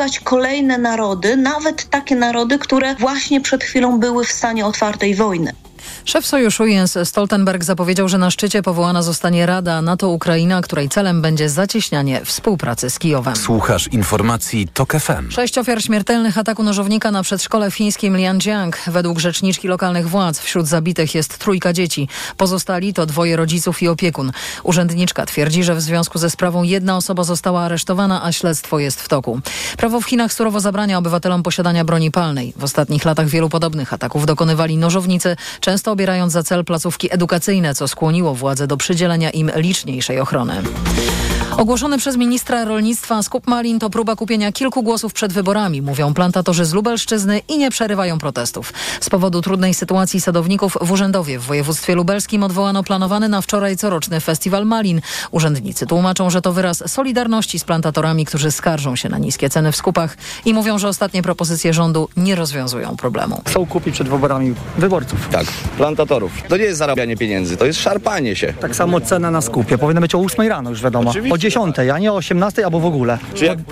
przyciągać kolejne narody, nawet takie narody, które właśnie przed chwilą były w stanie otwartej wojny. Szef sojuszu Jens Stoltenberg zapowiedział, że na szczycie powołana zostanie Rada NATO-Ukraina, której celem będzie zacieśnianie współpracy z Kijowem. Słuchasz informacji TOK FM. Sześć ofiar śmiertelnych ataku nożownika na przedszkole fińskim Lianjiang. Według rzeczniczki lokalnych władz wśród zabitych jest trójka dzieci. Pozostali to dwoje rodziców i opiekun. Urzędniczka twierdzi, że w związku ze sprawą jedna osoba została aresztowana, a śledztwo jest w toku. Prawo w Chinach surowo zabrania obywatelom posiadania broni palnej. W ostatnich latach wielu podobnych ataków dokonywali nożownicy, często obierając za cel placówki edukacyjne, co skłoniło władze do przydzielenia im liczniejszej ochrony. Ogłoszony przez ministra rolnictwa skup malin to próba kupienia kilku głosów przed wyborami, mówią plantatorzy z Lubelszczyzny i nie przerywają protestów. Z powodu trudnej sytuacji sadowników w Urzędowie w województwie lubelskim odwołano planowany na wczoraj coroczny festiwal malin. Urzędnicy tłumaczą, że to wyraz solidarności z plantatorami, którzy skarżą się na niskie ceny w skupach i mówią, że ostatnie propozycje rządu nie rozwiązują problemu. Chcą kupić przed wyborami wyborców. Tak, plantatorów. To nie jest zarabianie pieniędzy, to jest szarpanie się. Tak samo cena na skupie powinna być o 8 rano już wiadomo. Oczywiście. O 10, a nie o 18 albo w ogóle.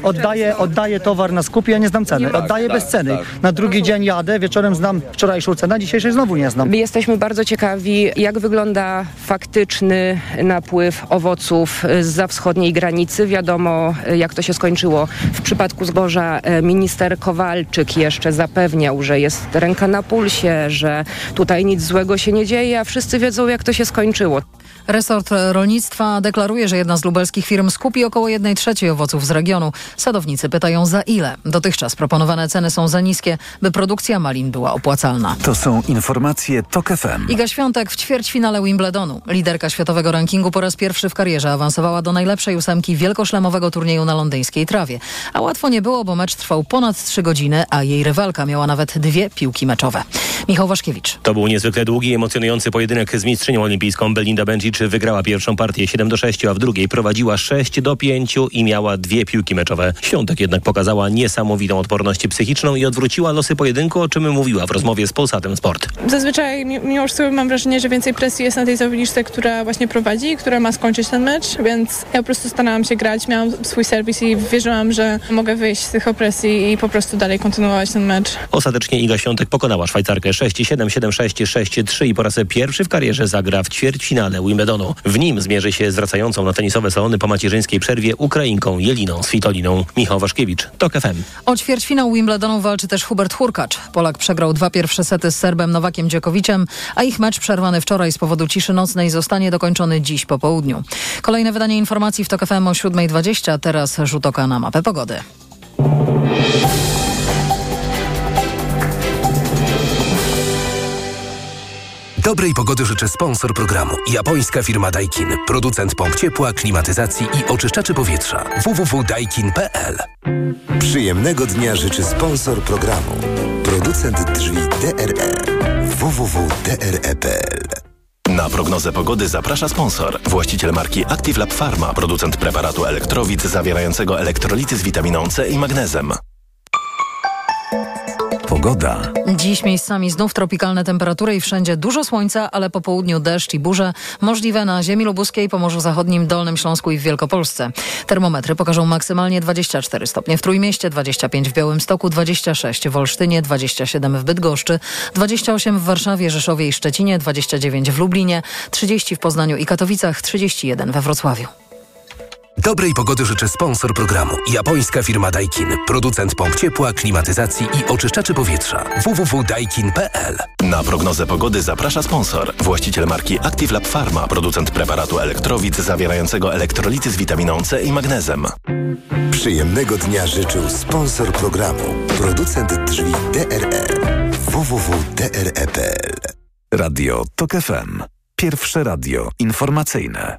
Od, oddaję, oddaję towar na skupie, ja nie znam ceny. Oddaję tak, bez ceny. tak. Na drugi dzień jadę, wieczorem znam wczorajszą cenę, a dzisiejszej znowu nie znam. My jesteśmy bardzo ciekawi, jak wygląda faktyczny napływ owoców z wschodniej granicy. Wiadomo, jak to się skończyło. W przypadku zboża e, minister Kowalczyk jeszcze zapewniał, że jest ręka na pulsie, że tutaj nic złego się nie dzieje, a wszyscy wiedzą, jak to się skończyło. Resort rolnictwa deklaruje, że jedna z lubelskich firm skupi około 1 trzeciej owoców z regionu. Sadownicy pytają za ile. Dotychczas proponowane ceny są za niskie, by produkcja malin była opłacalna. To są informacje TOK FM. Iga Świątek w ćwierćfinale Wimbledonu. Liderka światowego rankingu po raz pierwszy w karierze awansowała do najlepszej ósemki wielkoszlemowego turnieju na londyńskiej trawie. A łatwo nie było, bo mecz trwał ponad 3 godziny, a jej rywalka miała nawet dwie piłki meczowe. Michał Waszkiewicz. To był niezwykle długi i emocjonujący pojedynek z mistrzynią olimpijską Belinda Bencic. Wygrała pierwszą partię 7 do 6, a w drugiej prowadziła 6 do 5 i miała dwie piłki meczowe. Świątek jednak pokazała niesamowitą odporność psychiczną i odwróciła losy pojedynku, o czym mówiła w rozmowie z Polsatem Sport. Zazwyczaj mi- mimo wszystko mam wrażenie, że więcej presji jest na tej zawodniczce, która właśnie prowadzi, która ma skończyć ten mecz, więc ja po prostu starałam się grać, miałam swój serwis i wierzyłam, że mogę wyjść z tych opresji i po prostu dalej kontynuować ten mecz. Ostatecznie Iga Świątek pokonała Szwajcarkę 6-7, 7-6, 6-3 i po raz pierwszy w karierze zagra w ćwierćfinale Wimbledonu. W nim zmierzy się z wracającą na tenisowe salony po macierzyńskiej przerwie Ukrainką Jeliną Svitoliną. Michał Waszkiewicz, TOK FM. O ćwierćfinał Wimbledonu walczy też Hubert Hurkacz. Polak przegrał dwa pierwsze sety z Serbem Nowakiem Dziokowiciem, a ich mecz przerwany wczoraj z powodu ciszy nocnej zostanie dokończony dziś po południu. Kolejne wydanie informacji w TOK FM o 7.20, teraz rzut oka na mapę pogody. Dobrej pogody życzę sponsor programu. Japońska firma Daikin. Producent pomp ciepła, klimatyzacji i oczyszczaczy powietrza. www.daikin.pl Przyjemnego dnia życzy sponsor programu. Producent drzwi DRE. www.dre.pl Na prognozę pogody zaprasza sponsor. Właściciel marki Active Lab Pharma, producent preparatu elektrowid zawierającego elektrolity z witaminą C i magnezem. Pogoda. Dziś miejscami znów tropikalne temperatury i wszędzie dużo słońca, ale po południu deszcz i burze możliwe na ziemi lubuskiej, Pomorzu Zachodnim, Dolnym Śląsku i w Wielkopolsce. Termometry pokażą maksymalnie 24 stopnie w Trójmieście, 25 w Białymstoku, 26 w Olsztynie, 27 w Bydgoszczy, 28 w Warszawie, Rzeszowie i Szczecinie, 29 w Lublinie, 30 w Poznaniu i Katowicach, 31 we Wrocławiu. Dobrej pogody życzę sponsor programu. Japońska firma Daikin. Producent pomp ciepła, klimatyzacji i oczyszczaczy powietrza. www.daikin.pl Na prognozę pogody zaprasza sponsor. Właściciel marki Active Lab Pharma, producent preparatu elektrowid zawierającego elektrolity z witaminą C i magnezem. Przyjemnego dnia życzył sponsor programu. Producent drzwi DRE. www.dre.pl Radio TOK FM. Pierwsze radio informacyjne.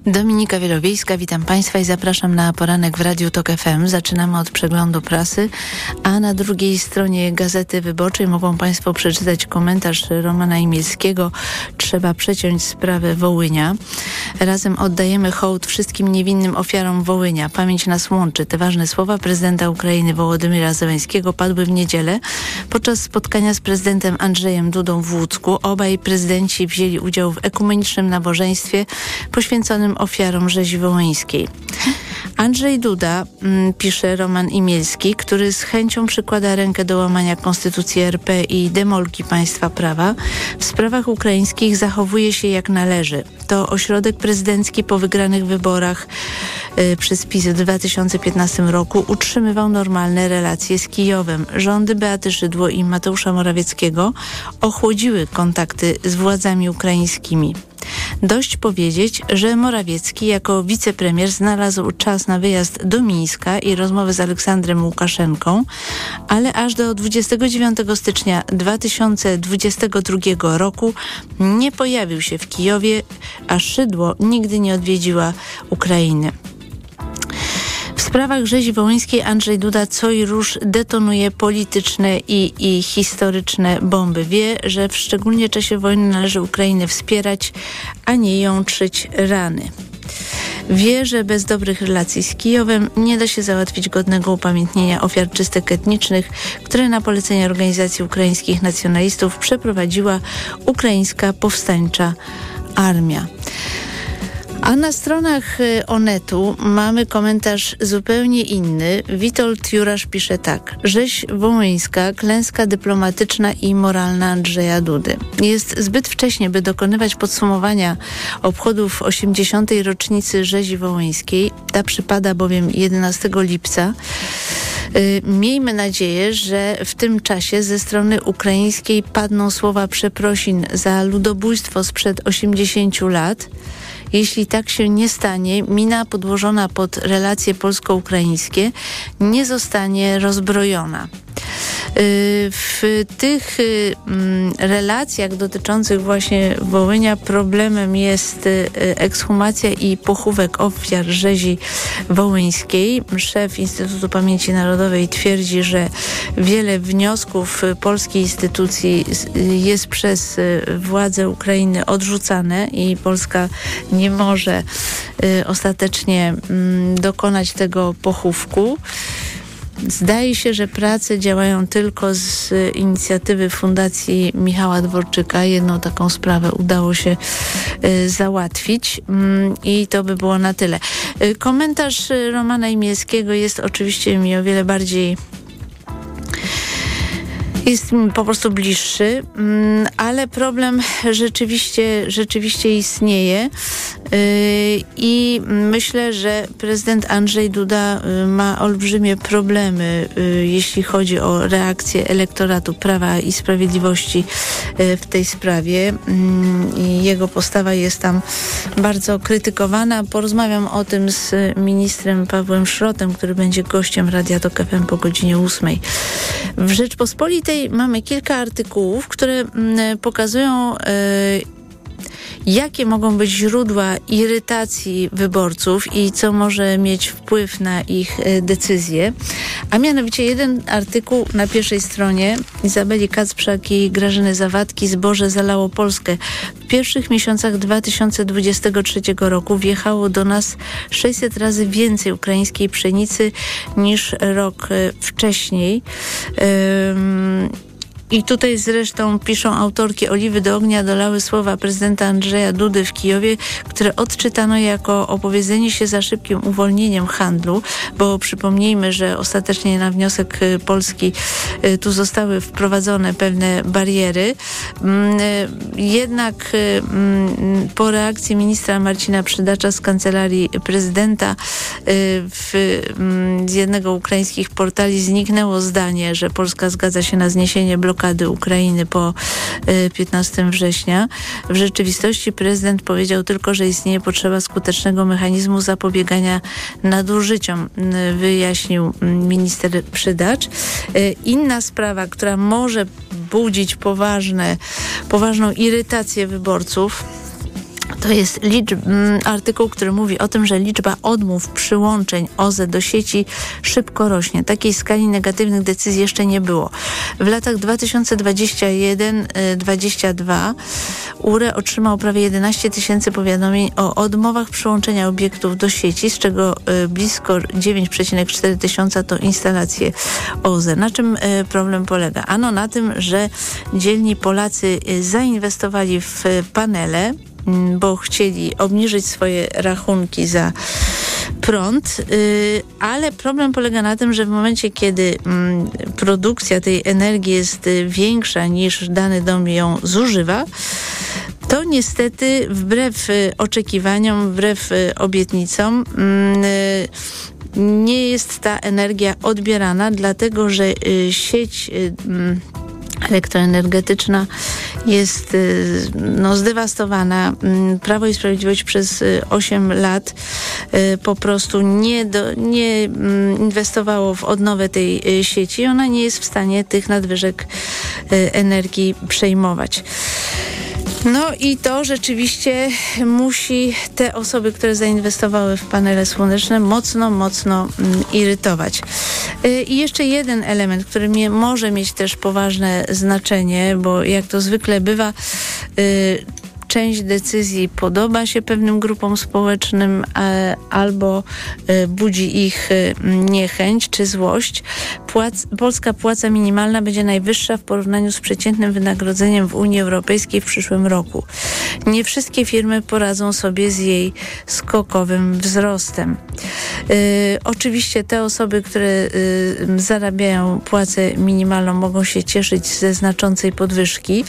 Dominika Wielowiejska, witam Państwa i zapraszam na poranek w Radiu Tok FM. Zaczynamy od przeglądu prasy, a na drugiej stronie Gazety Wyborczej mogą Państwo przeczytać komentarz Romana Imielskiego. Trzeba przeciąć sprawę Wołynia. Razem oddajemy hołd wszystkim niewinnym ofiarom Wołynia. Pamięć nas łączy. Te ważne słowa prezydenta Ukrainy Wołodymyra Zełenskiego padły w niedzielę podczas spotkania z prezydentem Andrzejem Dudą w Łódzku. Obaj prezydenci wzięli udział w ekumenicznym nabożeństwie poświęconym ofiarom rzezi wołyńskiej. Andrzej Duda, mm, pisze Roman Imielski, który z chęcią przykłada rękę do łamania Konstytucji RP i demolki państwa prawa, w sprawach ukraińskich zachowuje się jak należy. To ośrodek prezydencki po wygranych wyborach y, przez PiS w 2015 roku utrzymywał normalne relacje z Kijowem. Rządy Beaty Szydło i Mateusza Morawieckiego ochłodziły kontakty z władzami ukraińskimi. Dość powiedzieć, że Morawiecki jako wicepremier znalazł czas na wyjazd do Mińska i rozmowę z Aleksandrem Łukaszenką, ale aż do 29 stycznia 2022 roku nie pojawił się w Kijowie, a Szydło nigdy nie odwiedziła Ukrainy. W sprawach rzezi wołyńskiej Andrzej Duda co i róż detonuje polityczne i, i historyczne bomby. Wie, że w szczególnie czasie wojny należy Ukrainę wspierać, a nie ją trzyć rany. Wie, że bez dobrych relacji z Kijowem nie da się załatwić godnego upamiętnienia ofiar czystek etnicznych, które na polecenie organizacji ukraińskich nacjonalistów przeprowadziła ukraińska powstańcza armia. A na stronach y, Onetu mamy komentarz zupełnie inny. Witold Jurasz pisze tak. Rzeź wołyńska, klęska dyplomatyczna i moralna Andrzeja Dudy. Jest zbyt wcześnie, by dokonywać podsumowania obchodów 80. rocznicy rzezi wołyńskiej. Ta przypada bowiem 11 lipca. Y, miejmy nadzieję, że w tym czasie ze strony ukraińskiej padną słowa przeprosin za ludobójstwo sprzed 80 lat. Jeśli tak się nie stanie, mina podłożona pod relacje polsko-ukraińskie nie zostanie rozbrojona. Y, w tych y, mm, relacjach dotyczących właśnie Wołynia problemem jest y, ekshumacja i pochówek ofiar rzezi wołyńskiej. Szef Instytutu Pamięci Narodowej twierdzi, że wiele wniosków polskiej instytucji jest przez władze Ukrainy odrzucane i Polska nie może ostatecznie mm, dokonać tego pochówku. Zdaje się, że prace działają tylko z inicjatywy Fundacji Michała Dworczyka. Jedną taką sprawę udało się y, załatwić mm, i to by było na tyle. Y, komentarz Romana Imielskiego jest oczywiście mi o wiele bardziej jest po prostu bliższy, mm, ale problem rzeczywiście, rzeczywiście istnieje y, i myślę, że prezydent Andrzej Duda y, ma olbrzymie problemy, y, jeśli chodzi o reakcję elektoratu Prawa i Sprawiedliwości w tej sprawie mm, jego postawa jest tam bardzo krytykowana. Porozmawiam o tym z ministrem Pawłem Szrotem, który będzie gościem Radia Tok FM po godzinie 8. W Rzeczpospolitej mamy kilka artykułów, które mm, pokazują e, jakie mogą być źródła irytacji wyborców i co może mieć wpływ na ich e, decyzje. A mianowicie jeden artykuł na pierwszej stronie Izabeli Kacprzak i Grażyny Zawadki Zboże zalało Polskę. W pierwszych miesiącach 2023 roku wjechało do nas 600 razy więcej ukraińskiej pszenicy niż rok e, wcześniej. I tutaj zresztą piszą autorki Oliwy do ognia dolały słowa prezydenta Andrzeja Dudy w Kijowie, które odczytano jako opowiedzenie się za szybkim uwolnieniem handlu, bo przypomnijmy, że ostatecznie na wniosek y, Polski y, tu zostały wprowadzone pewne bariery. Mm, y, jednak mm, po reakcji ministra Marcina Przydacza z kancelarii prezydenta w, mm, z jednego ukraińskich portali zniknęło zdanie, że Polska zgadza się na zniesienie bloku blokady Ukrainy po 15 y, września. W rzeczywistości prezydent powiedział tylko, że istnieje potrzeba skutecznego mechanizmu zapobiegania nadużyciom, y, wyjaśnił minister Przydacz. Y, inna sprawa, która może budzić poważne, poważną irytację wyborców, to jest mm, artykuł, który mówi o tym, że liczba odmów przyłączeń OZE do sieci szybko rośnie. Takiej skali negatywnych decyzji jeszcze nie było. W latach 2021-2022 URE otrzymał prawie 11 tysięcy powiadomień o odmowach przyłączenia obiektów do sieci, z czego y, blisko 9,4 tysiąca to instalacje OZE. Na czym y, problem polega? Ano na tym, że dzielni Polacy y, zainwestowali w panele, bo chcieli obniżyć swoje rachunki za prąd, y, ale problem polega na tym, że w momencie, kiedy mm, produkcja tej energii jest y, większa niż dany dom ją zużywa, to niestety wbrew y, oczekiwaniom, wbrew obietnicom, mm, nie jest ta energia odbierana, dlatego że sieć elektroenergetyczna jest y, no, zdewastowana. Mm, Prawo i Sprawiedliwość przez 8 y, lat y, po prostu nie, do, nie mm, inwestowało w odnowę tej sieci. Ona nie jest w stanie tych nadwyżek energii przejmować. No i to rzeczywiście musi te osoby, które zainwestowały w panele słoneczne mocno, mocno mm, irytować. Y, I jeszcze jeden element, który może mieć też poważne znaczenie, bo jak to zwykle bywa, y, część decyzji podoba się pewnym grupom społecznym e, albo e, budzi ich e, niechęć czy złość. Płac, polska płaca minimalna będzie najwyższa w porównaniu z przeciętnym wynagrodzeniem w Unii Europejskiej w przyszłym roku. Nie wszystkie firmy poradzą sobie z jej skokowym wzrostem. oczywiście te osoby, które zarabiają płacę minimalną mogą się cieszyć ze znaczącej podwyżki,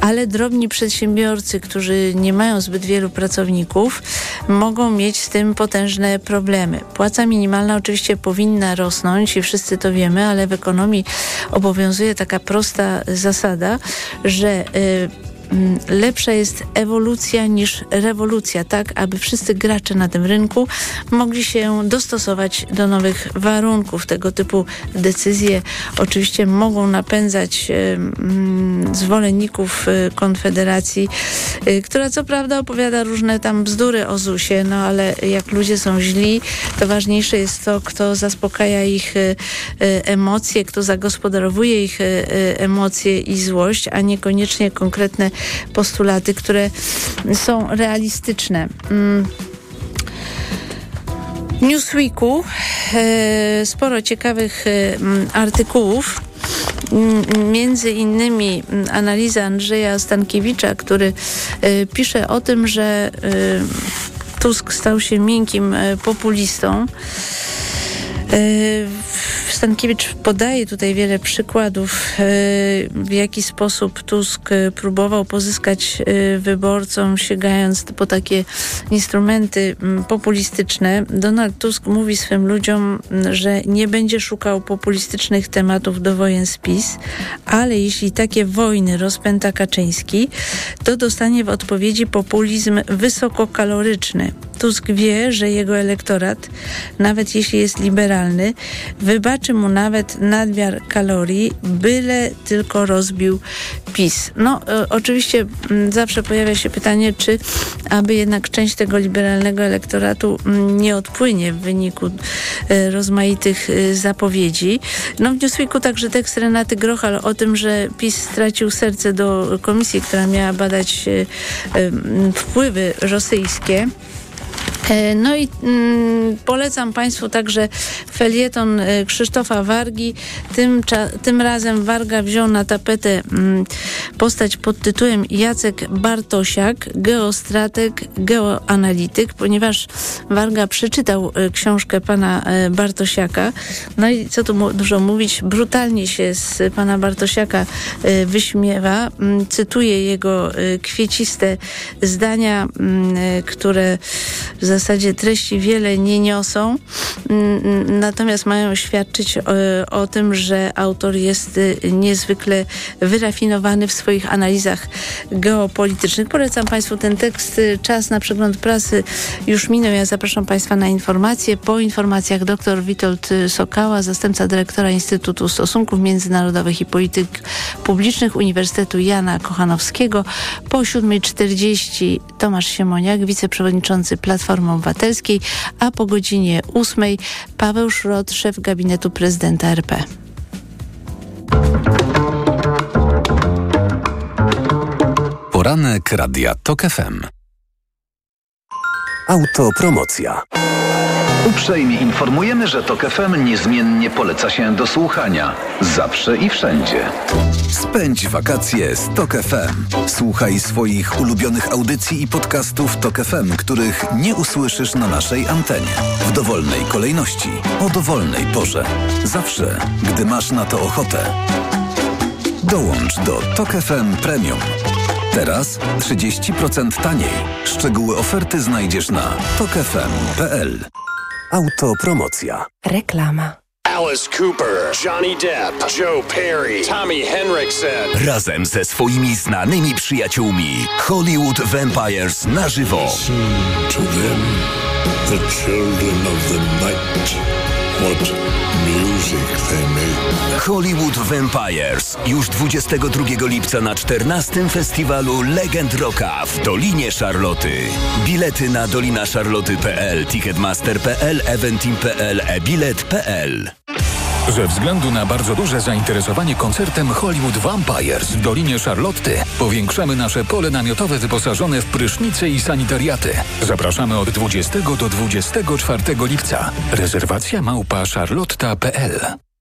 ale drobni przedsiębiorcy, którzy którzy nie mają zbyt wielu pracowników, mogą mieć z tym potężne problemy. Płaca minimalna oczywiście powinna rosnąć i wszyscy to wiemy, ale w ekonomii obowiązuje taka prosta zasada, że y, lepsza jest ewolucja niż rewolucja, tak aby wszyscy gracze na tym rynku mogli się dostosować do nowych warunków. Tego typu decyzje oczywiście mogą napędzać mm, zwolenników y, Konfederacji, y, która co prawda opowiada różne tam bzdury o ZUS-ie, no ale jak ludzie są źli, to ważniejsze jest to, kto zaspokaja ich emocje, kto zagospodarowuje ich emocje i złość, a niekoniecznie konkretne postulaty, które są realistyczne. Mm. Newsweeku e, sporo ciekawych e, artykułów między innymi analiza Andrzeja Stankiewicza, który e, pisze o tym, że Tusk stał się miękkim populistą. Stankiewicz podaje tutaj wiele przykładów, e, w jaki sposób Tusk e, próbował pozyskać e, wyborcom, sięgając po takie instrumenty populistyczne. Donald Tusk mówi swym ludziom, że nie będzie szukał populistycznych tematów do wojen z PiS, ale jeśli takie wojny rozpęta Kaczyński, to dostanie w odpowiedzi populizm wysokokaloryczny. Tusk wie, że jego elektorat, nawet jeśli jest liberalny, wybaczy mu nawet nadmiar kalorii, byle tylko rozbił PiS. No, e, oczywiście m, zawsze pojawia się pytanie, czy aby jednak część tego liberalnego elektoratu m, nie odpłynie w wyniku e, rozmaitych e, zapowiedzi. No, w Newsweeku także tekst Renaty Grochal o tym, że PiS stracił serce do komisji, która miała badać e, e, wpływy rosyjskie. E, no i mm, polecam Państwu także felieton e, Krzysztofa Wargi. Tym, tym razem Warga wziął na tapetę mm, postać pod tytułem Jacek Bartosiak, geostrateg, geoanalityk, ponieważ Warga przeczytał e, książkę pana Bartosiaka. No i co tu dużo mówić, brutalnie się z pana Bartosiaka wyśmiewa. Mm, cytuję jego kwieciste zdania, które w zasadzie treści wiele nie niosą, natomiast mają świadczyć o, o tym, że autor jest y, niezwykle wyrafinowany w swoich analizach geopolitycznych. Polecam Państwu ten tekst. Czas na przegląd prasy już minął. Ja zapraszam Państwa na informacje. Po informacjach dr Witold Sokała, zastępca dyrektora Instytutu Stosunków Międzynarodowych i Polityk Publicznych Uniwersytetu Jana Kochanowskiego. Po 7.40 Tomasz Siemoniak, wiceprzewodniczący Platformy Obywatelskiej, a po godzinie 8 Paweł Szrot, szef gabinetu prezydenta RP. Poranek Radia TOK FM. Autopromocja. Uprzejmie informujemy, że TOK FM niezmiennie poleca się do słuchania. Zawsze i wszędzie. Spędź wakacje z TOK FM. Słuchaj swoich ulubionych audycji i podcastów TOK FM, których nie usłyszysz na naszej antenie. W dowolnej kolejności, o dowolnej porze. Zawsze, gdy masz na to ochotę. Dołącz do TOK FM Premium. Teraz 30% taniej. Szczegóły oferty znajdziesz na tokefm.pl. Autopromocja. Reklama. Alice Cooper, Johnny Depp, Joe Perry, Tommy Henriksen. Razem ze swoimi znanymi przyjaciółmi Hollywood Vampires na żywo. To them, the children of the night. What music they make. Hollywood Vampires już 22 lipca na 14 festiwalu Legend Rocka w Dolinie Szarloty. Bilety na dolinaszarloty.pl, ticketmaster.pl, eventim.pl, e-bilet.pl. Ze względu na bardzo duże zainteresowanie koncertem Hollywood Vampires w Dolinie Charlotty powiększamy nasze pole namiotowe wyposażone w prysznice i sanitariaty. Zapraszamy od 20 do 24 lipca. Rezerwacja małpa charlotta.pl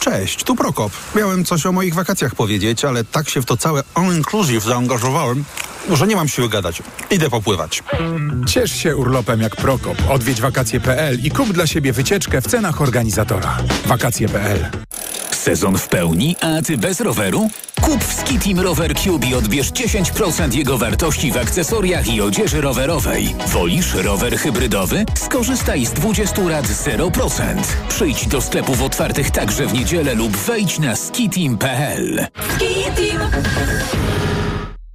Cześć, tu Prokop. Miałem coś o moich wakacjach powiedzieć, ale tak się w to całe all-inclusive zaangażowałem, że nie mam siły gadać. Idę popływać. Ciesz się urlopem jak Prokop. Odwiedź wakacje.pl i kup dla siebie wycieczkę w cenach organizatora. Wakacje.pl Sezon w pełni, a ty bez roweru? Kup w Skitim Rower Cube i odbierz 10% jego wartości w akcesoriach i odzieży rowerowej. Wolisz rower hybrydowy? Skorzystaj z 20 lat 0%. Przyjdź do sklepów otwartych także w niedzielę lub wejdź na skitim.pl. Skitim!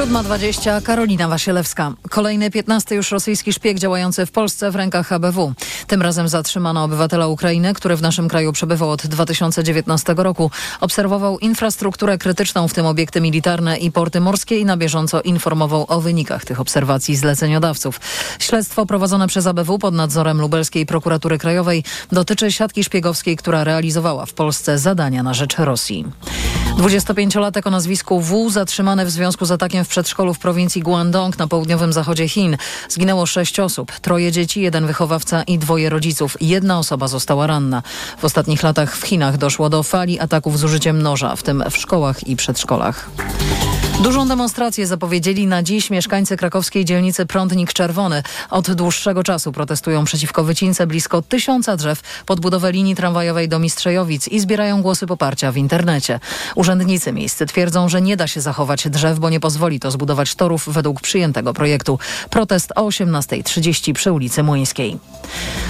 7.20 Karolina Wasielewska. Kolejny 15 już rosyjski szpieg działający w Polsce w rękach HBW. Tym razem zatrzymano obywatela Ukrainy, który w naszym kraju przebywał od 2019 roku. Obserwował infrastrukturę krytyczną, w tym obiekty militarne i porty morskie i na bieżąco informował o wynikach tych obserwacji zleceniodawców. Śledztwo prowadzone przez ABW pod nadzorem lubelskiej prokuratury krajowej dotyczy siatki szpiegowskiej, która realizowała w Polsce zadania na rzecz Rosji. 25-latek o nazwisku W zatrzymany w związku z atakiem w przedszkolu w prowincji Guangdong na południowym zachodzie Chin. Zginęło sześć osób, troje dzieci, jeden wychowawca i dwoje rodziców. Jedna osoba została ranna. W ostatnich latach w Chinach doszło do fali ataków z użyciem noża, w tym w szkołach i przedszkolach. Dużą demonstrację zapowiedzieli na dziś mieszkańcy krakowskiej dzielnicy Prądnik Czerwony. Od dłuższego czasu protestują przeciwko wycince blisko tysiąca drzew pod budowę linii tramwajowej do Mistrzejowic i zbierają głosy poparcia w internecie. Urzędnicy miejscy twierdzą, że nie da się zachować drzew, bo nie pozwoli to zbudować torów według przyjętego projektu. Protest o 18.30 przy ulicy Młyńskiej.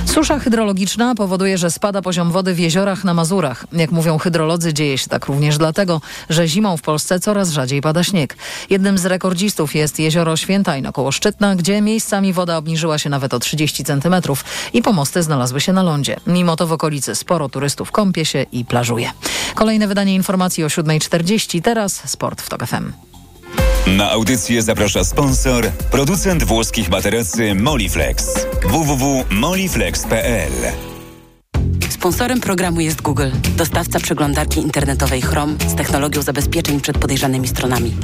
Susza hydrologiczna powoduje, że spada poziom wody w jeziorach na Mazurach. Jak mówią hydrolodzy, dzieje się tak również dlatego, że zimą w Polsce coraz rzadziej pada śnieg śnieg. Jednym z rekordzistów jest jezioro Świętajno koło Szczytna, gdzie miejscami woda obniżyła się nawet o 30 cm i pomosty znalazły się na lądzie. Mimo to w okolicy sporo turystów kąpie się i plażuje. Kolejne wydanie informacji o 7.40. Teraz sport w TOK FM. Na audycję zaprasza sponsor, producent włoskich materacy Moliflex. www.moliflex.pl Sponsorem programu jest Google, dostawca przeglądarki internetowej Chrome z technologią zabezpieczeń przed podejrzanymi stronami.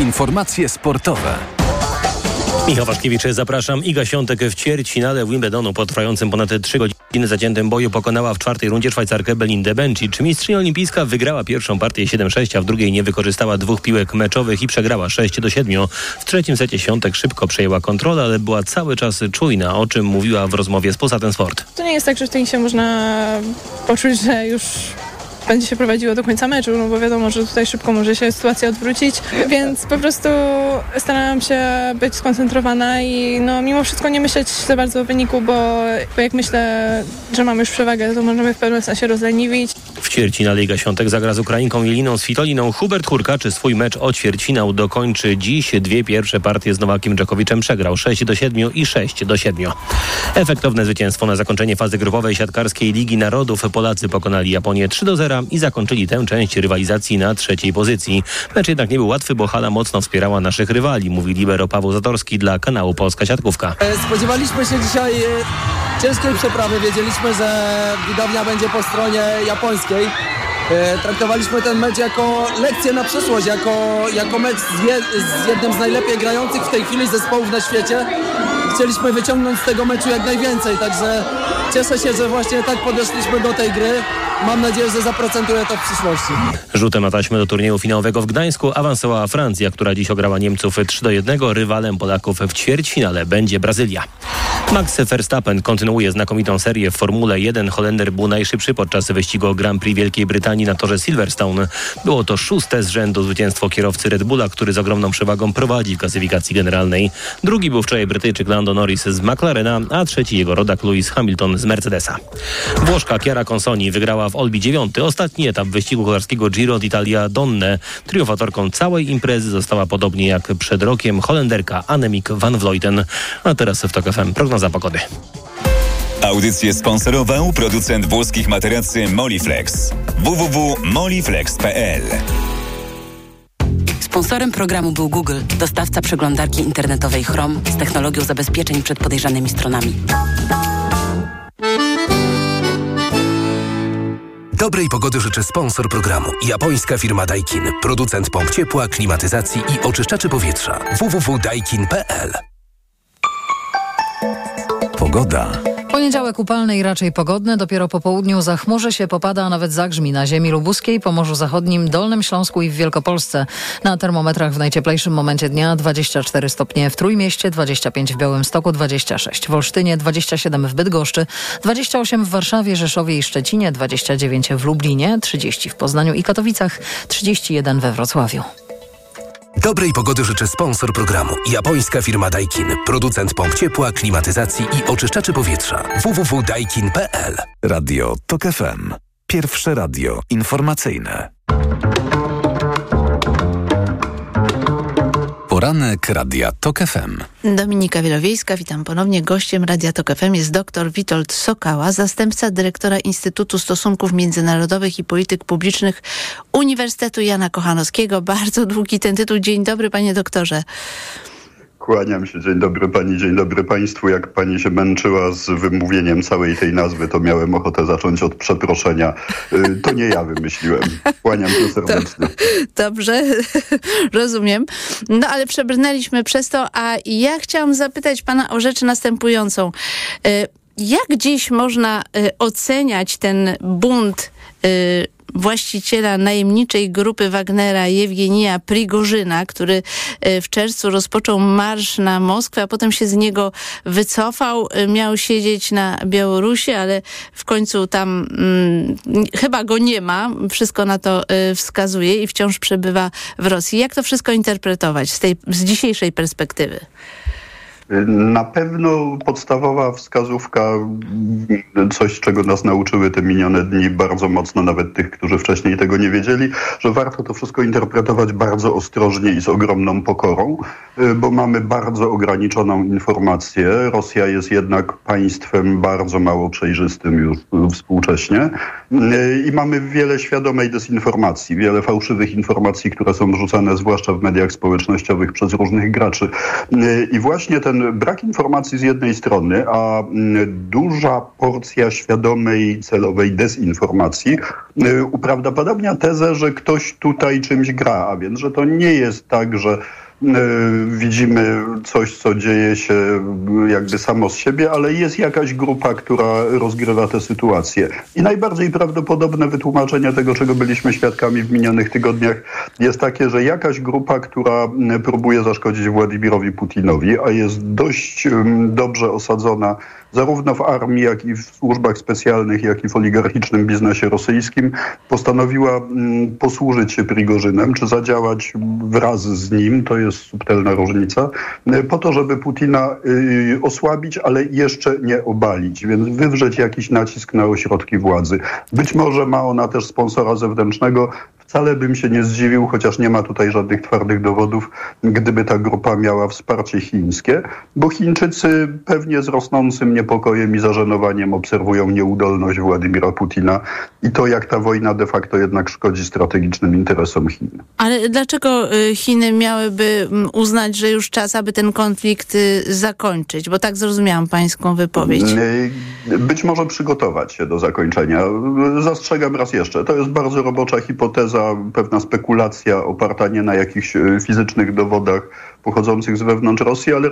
Informacje sportowe. Michał Waszkiewicz, zapraszam. Iga Świątek w ćwierćfinale Wimbledonu po trwającym ponad 3 godziny zaciętym boju pokonała w czwartej rundzie Szwajcarkę Belindę Bencic. Mistrzyni olimpijska wygrała pierwszą partię 7-6, a w drugiej nie wykorzystała dwóch piłek meczowych i przegrała 6 do 7. W trzecim secie Świątek szybko przejęła kontrolę, ale była cały czas czujna, o czym mówiła w rozmowie z Posatem Sport. To nie jest tak, że w tej się można poczuć, że już będzie się prowadziło do końca meczu, no bo wiadomo, że tutaj szybko może się sytuacja odwrócić, więc po prostu starałam się być skoncentrowana i no mimo wszystko nie myśleć za bardzo o wyniku, bo, bo jak myślę, że mamy już przewagę, to możemy w pewnym sensie rozleniwić. W ćwierćfinale Liga Świątek zagra z Ukrainką Jeliną Svitoliną. Hubert Hurkaczy swój mecz o ćwierćfinał dokończy dziś. Dwie pierwsze partie z Nowakiem Dżokowiczem przegrał 6 do 7 i 6 do 7. Efektowne zwycięstwo na zakończenie fazy grupowej siatkarskiej Ligi Narodów. Polacy pokonali Japonię 3 do 0 i zakończyli tę część rywalizacji na trzeciej pozycji. Mecz jednak nie był łatwy, bo hala mocno wspierała naszych rywali, mówi libero Paweł Zatorski dla kanału Polska Siatkówka. Spodziewaliśmy się dzisiaj ciężkiej przeprawy. Wiedzieliśmy, że widownia będzie po stronie japońskiej. Traktowaliśmy ten mecz jako lekcję na przyszłość, jako, jako mecz z, je, z jednym z najlepiej grających w tej chwili zespołów na świecie. Chcieliśmy wyciągnąć z tego meczu jak najwięcej, także cieszę się, że właśnie tak podeszliśmy do tej gry. Mam nadzieję, że zaprocentuje to w przyszłości. Rzutem na taśmę do turnieju finałowego w Gdańsku awansowała Francja, która dziś ograła Niemców 3 do 1. Rywalem Polaków w ćwierćfinale będzie Brazylia. Max Verstappen kontynuuje znakomitą serię w Formule 1. Holender był najszybszy podczas wyścigu Grand Prix Wielkiej Brytanii na torze Silverstone. Było to szóste z rzędu zwycięstwo kierowcy Red Bulla, który z ogromną przewagą prowadzi w klasyfikacji generalnej. Drugi był wczoraj Brytyjczyk Lando Norris z McLarena, a trzeci jego rodak Lewis Hamilton z Mercedesa. Włoszka Chiara Consoni wygrała w Olbi 9. Ostatni etap wyścigu kolarskiego Giro d'Italia Donne. Triumfatorką całej imprezy została podobnie jak przed rokiem Holenderka Annemiek van Vleuten. A teraz w TOK FM prognoza pogody. Audycję sponsorował producent włoskich materacy Moliflex. www.moliflex.pl Sponsorem programu był Google, dostawca przeglądarki internetowej Chrome z technologią zabezpieczeń przed podejrzanymi stronami. Dobrej pogody życzę sponsor programu. Japońska firma Daikin. Producent pomp ciepła, klimatyzacji i oczyszczaczy powietrza. www.daikin.pl Pogoda. Poniedziałek upalny i raczej pogodny. Dopiero po południu zachmurzy się, popada, a nawet zagrzmi na ziemi lubuskiej, Pomorzu Zachodnim, Dolnym Śląsku i w Wielkopolsce. Na termometrach w najcieplejszym momencie dnia 24 stopnie w Trójmieście, 25 w Białymstoku, 26 w Olsztynie, 27 w Bydgoszczy, 28 w Warszawie, Rzeszowie i Szczecinie, 29 w Lublinie, 30 w Poznaniu i Katowicach, 31 we Wrocławiu. Dobrej pogody życzę sponsor programu. Japońska firma Daikin. Producent pomp ciepła, klimatyzacji i oczyszczaczy powietrza. www.daikin.pl Radio TOK FM. Pierwsze radio informacyjne. Poranek Radia TOK FM. Dominika Wielowiejska, witam ponownie. Gościem Radia TOK FM jest dr Witold Sokała, zastępca dyrektora Instytutu Stosunków Międzynarodowych i Polityk Publicznych Uniwersytetu Jana Kochanowskiego. Bardzo długi ten tytuł. Dzień dobry, panie doktorze. Kłaniam się, dzień dobry pani, dzień dobry państwu. Jak pani się męczyła z wymówieniem całej tej nazwy, to miałem ochotę zacząć od przeproszenia. To nie ja wymyśliłem. Kłaniam się serdecznie. Dobrze, rozumiem. No ale przebrnęliśmy przez to, a ja chciałam zapytać pana o rzecz następującą. Jak dziś można oceniać ten bunt właściciela najemniczej grupy Wagnera Jewgenija Prigorzyna, który e, w czerwcu rozpoczął marsz na Moskwę, a potem się z niego wycofał. E, miał siedzieć na Białorusi, ale w końcu tam hmm, chyba go nie ma. Wszystko na to y, wskazuje i wciąż przebywa w Rosji. Jak to wszystko interpretować z, tej, z dzisiejszej perspektywy? Na pewno podstawowa wskazówka, coś czego nas nauczyły te minione dni bardzo mocno, nawet tych, którzy wcześniej tego nie wiedzieli, że warto to wszystko interpretować bardzo ostrożnie i z ogromną pokorą, bo mamy bardzo ograniczoną informację. Rosja jest jednak państwem bardzo mało przejrzystym już współcześnie i mamy wiele świadomej dezinformacji, wiele fałszywych informacji, które są wrzucane zwłaszcza w mediach społecznościowych przez różnych graczy. I właśnie ten brak informacji z jednej strony, a mm, duża porcja świadomej, celowej dezinformacji y, uprawdopodobnia tezę, że ktoś tutaj czymś gra, a więc, że to nie jest tak, że widzimy coś, co dzieje się jakby samo z siebie, ale jest jakaś grupa, która rozgrywa tę sytuację. I najbardziej prawdopodobne wytłumaczenie tego, czego byliśmy świadkami w minionych tygodniach, jest takie, że jakaś grupa, która próbuje zaszkodzić Władimirowi Putinowi, a jest dość dobrze osadzona zarówno w armii, jak i w służbach specjalnych, jak i w oligarchicznym biznesie rosyjskim, postanowiła mm, posłużyć się Prigorzynem, czy zadziałać wraz z nim, to jest subtelna różnica, y, po to, żeby Putina y, osłabić, ale jeszcze nie obalić, więc wywrzeć jakiś nacisk na ośrodki władzy. Być może ma ona też sponsora zewnętrznego, Wcale bym się nie zdziwił, chociaż nie ma tutaj żadnych twardych dowodów, gdyby ta grupa miała wsparcie chińskie, bo Chińczycy pewnie z rosnącym niepokojem i zażenowaniem obserwują nieudolność Władimira Putina i to, jak ta wojna de facto jednak szkodzi strategicznym interesom Chin. Ale dlaczego y, Chiny miałyby mm, uznać, że już czas, aby ten konflikt y, zakończyć? Bo tak zrozumiałam pańską wypowiedź. Y, być może przygotować się do zakończenia. Zastrzegam raz jeszcze. To jest bardzo robocza hipoteza pewna spekulacja oparta nie na jakichś e, fizycznych dowodach pochodzących z wewnątrz Rosji, ale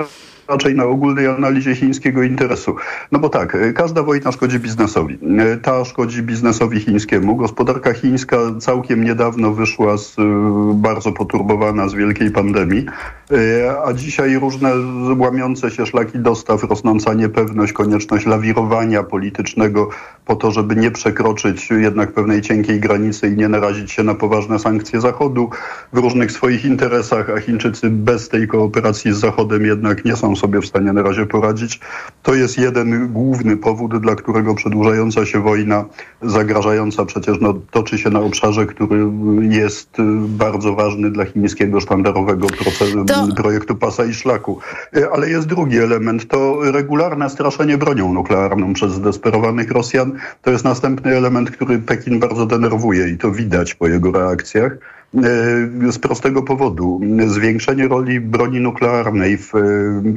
raczej na ogólnej analizie chińskiego interesu. No bo tak, e, każda wojna szkodzi biznesowi. E, ta szkodzi biznesowi chińskiemu. Gospodarka chińska całkiem niedawno wyszła z bardzo poturbowana z wielkiej pandemii, a dzisiaj różne łamiące się szlaki dostaw, rosnąca niepewność, konieczność lawirowania politycznego po to, żeby nie przekroczyć jednak pewnej cienkiej granicy i nie narazić się na poważne sankcje Zachodu w różnych swoich interesach, a Chińczycy bez tej kooperacji z Zachodem jednak nie są sobie w stanie na razie poradzić. To jest jeden główny powód, dla którego przedłużająca się wojna, zagrażająca przecież no, toczy się na obszarze, który jest bardzo ważny dla chińskiego sztandarowego procesu, to... projektu pasa i szlaku. Ale jest drugi element, to regularne straszenie bronią nuklearną przez zdesperowanych Rosjan. To jest następny element, który Pekin bardzo denerwuje i to widać po jego reakcjach. E, z prostego powodu. Zwiększenie roli broni nuklearnej w e,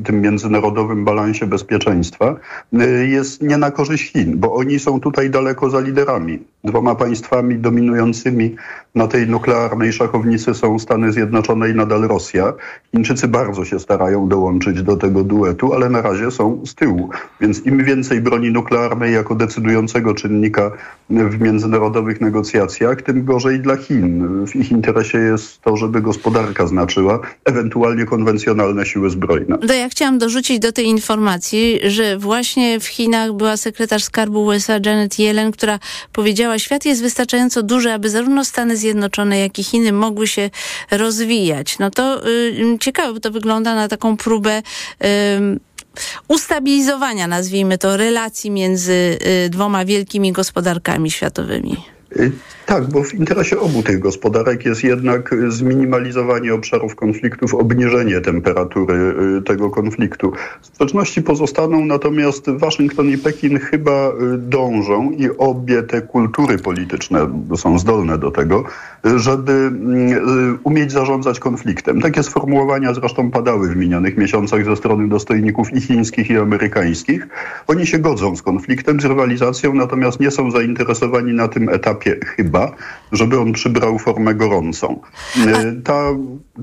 tym międzynarodowym balansie bezpieczeństwa e, jest nie na korzyść Chin, bo oni są tutaj daleko za liderami. Dwoma państwami dominującymi na tej nuklearnej szachownicy są Stany Zjednoczone i nadal Rosja. Chińczycy bardzo się starają dołączyć do tego duetu, ale na razie są z tyłu. Więc im więcej broni nuklearnej jako decydującego czynnika w międzynarodowych negocjacjach, tym gorzej dla Chin. W ich interesie jest to, żeby gospodarka znaczyła, ewentualnie konwencjonalne siły zbrojne. To ja chciałam dorzucić do tej informacji, że właśnie w Chinach była sekretarz skarbu USA Janet Yellen, która powiedziała, świat jest wystarczająco duży, aby zarówno Stany Zjednoczone, jak i Chiny mogły się rozwijać. No to y, ciekawe, bo to wygląda na taką próbę y, ustabilizowania, nazwijmy to, relacji między y, dwoma wielkimi gospodarkami światowymi. Y, tak, bo w interesie obu tych gospodarek jest jednak zminimalizowanie obszarów konfliktów, obniżenie temperatury y, tego konfliktu. Sprzeczności pozostaną, natomiast Waszyngton i Pekin chyba y, dążą i obie te kultury polityczne są zdolne do tego, żeby umieć zarządzać konfliktem. Takie sformułowania zresztą padały w minionych miesiącach ze strony dostojników i chińskich, i amerykańskich. Oni się godzą z konfliktem, z rywalizacją, natomiast nie są zainteresowani na tym etapie chyba, żeby on przybrał formę gorącą. Ta,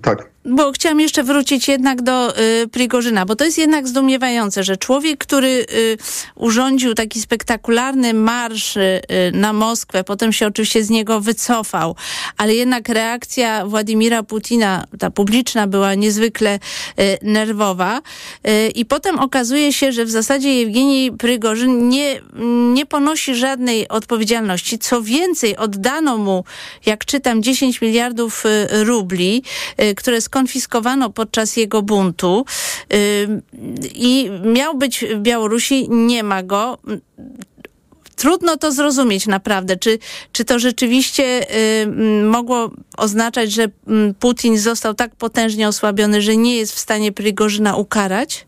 tak. Bo chciałam jeszcze wrócić jednak do y, Prigorzyna, bo to jest jednak zdumiewające, że człowiek, który y, urządził taki spektakularny marsz y, na Moskwę, potem się oczywiście z niego wycofał, ale jednak reakcja Władimira Putina, ta publiczna, była niezwykle y, nerwowa y, i potem okazuje się, że w zasadzie Jewgenij Prygorzyn nie, nie ponosi żadnej odpowiedzialności. Co więcej, oddano mu, jak czytam, 10 miliardów y, rubli, y, które skonfiskowano podczas jego buntu i miał być w Białorusi, nie ma go trudno to zrozumieć naprawdę. Czy, czy to rzeczywiście y, mogło oznaczać, że Putin został tak potężnie osłabiony, że nie jest w stanie Prigorzyna ukarać?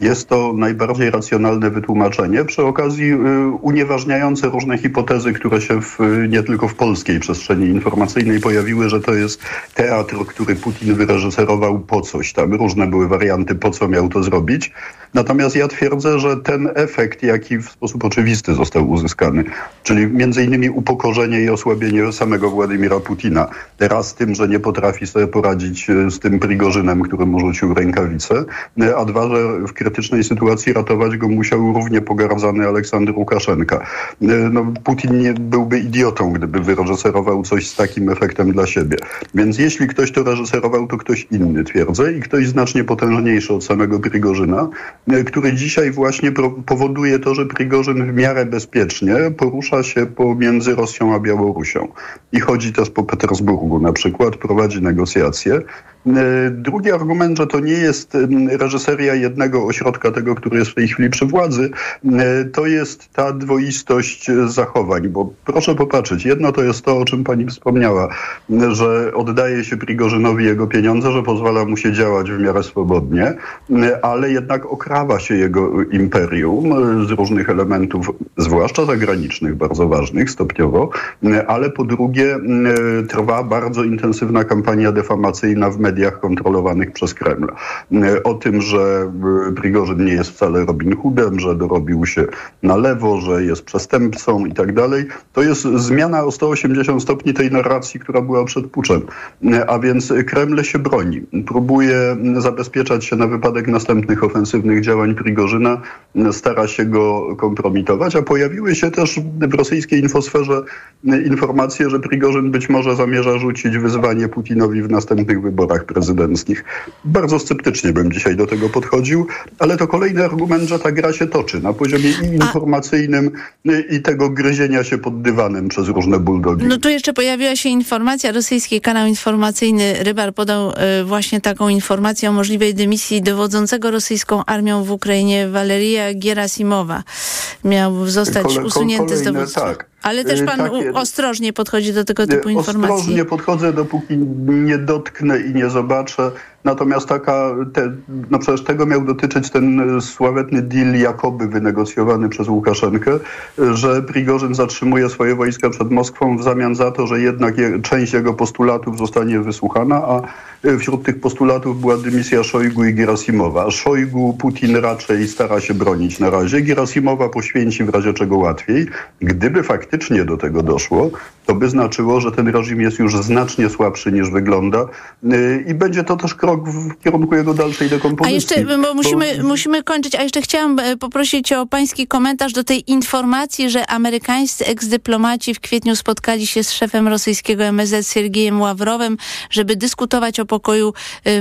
Jest to najbardziej racjonalne wytłumaczenie, przy okazji y, unieważniające różne hipotezy, które się w, nie tylko w polskiej przestrzeni informacyjnej pojawiły, że to jest teatr, który Putin wyreżyserował po coś tam. Różne były warianty, po co miał to zrobić. Natomiast ja twierdzę, że ten efekt, jaki w sposób oczywisty został uzyskany, czyli między innymi upokorzenie i osłabienie samego Władimira Putina, raz tym, że nie potrafi sobie poradzić y, z tym Prigorzynem, który mu rzucił rękawice, y, a dwa, że w krytycznej sytuacji ratować go musiał równie pogardzany Aleksander Łukaszenka. Y, no, Putin nie byłby idiotą, gdyby wyreżyserował coś z takim efektem dla siebie. Więc jeśli ktoś to reżyserował, to ktoś inny, twierdzę, i ktoś znacznie potężniejszy od samego Prigorzyna, który dzisiaj właśnie powoduje to, że Prigorzyn w miarę bezpiecznie porusza się pomiędzy Rosją a Białorusią. I chodzi też po Petersburgu na przykład, prowadzi negocjacje. E, drugi argument, że to nie jest reżyseria jednego ośrodka, tego, który jest w tej chwili przy władzy, e, to jest ta dwoistość zachowań, bo proszę popatrzeć, jedno to jest to, o czym pani wspomniała, że oddaje się Prigorzynowi jego pieniądze, że pozwala mu się działać w miarę swobodnie, e, ale jednak okrawa się jego imperium z różnych elementów, zwłaszcza zagranicznych, bardzo ważnych stopniowo, ale po drugie trwa bardzo intensywna kampania defamacyjna w mediach, kontrolowanych przez Kreml. O tym, że Prigorzyn nie jest wcale Robin Hoodem, że dorobił się na lewo, że jest przestępcą i tak dalej, to jest zmiana o 180 stopni tej narracji, która była przed puczem. A więc Kreml się broni. Próbuje zabezpieczać się na wypadek następnych ofensywnych działań Prigorzyna, stara się go kompromitować, a pojawiły się też w rosyjskiej infosferze informacje, że Prigorzyn być może zamierza rzucić wyzwanie Putinowi w następnych wyborach prezydenckich. Bardzo sceptycznie bym dzisiaj do tego podchodził, ale to kolejny argument, że ta gra się toczy na poziomie i informacyjnym i tego gryzienia się pod dywanem przez różne buldogi. No tu jeszcze pojawiła się informacja, rosyjski kanał informacyjny Rybar podał y, właśnie taką informację o możliwej dymisji dowodzącego rosyjską armią w Ukrainie Waleria Gierasimowa. Miał zostać Kole, usunięty kolejne, z dowództwa. Tak. Ale też y, pan tak ostrożnie podchodzi do tego typu informacji. Ostrożnie podchodzę, dopóki nie dotknę i nie zobaczę. Natomiast taka, te, no przecież tego miał dotyczyć ten sławetny deal jakoby wynegocjowany przez Łukaszenkę, że Prigorzyn zatrzymuje swoje wojska przed Moskwą w zamian za to, że jednak je, część jego postulatów zostanie wysłuchana, a wśród tych postulatów była dymisja Szojgu i Gerasimowa. Szojgu Putin raczej stara się bronić na razie. Gerasimowa poświęci w razie czego łatwiej. Gdyby faktycznie do tego doszło, to by znaczyło, że ten reżim jest już znacznie słabszy niż wygląda y, i będzie to też krok w kierunku jego dalszej dekompozycji. A jeszcze, bo musimy, bo... musimy kończyć, a jeszcze chciałam e, poprosić o pański komentarz do tej informacji, że amerykańscy eksdyplomaci w kwietniu spotkali się z szefem rosyjskiego MSZ Siergiejem Ławrowem, żeby dyskutować o pokoju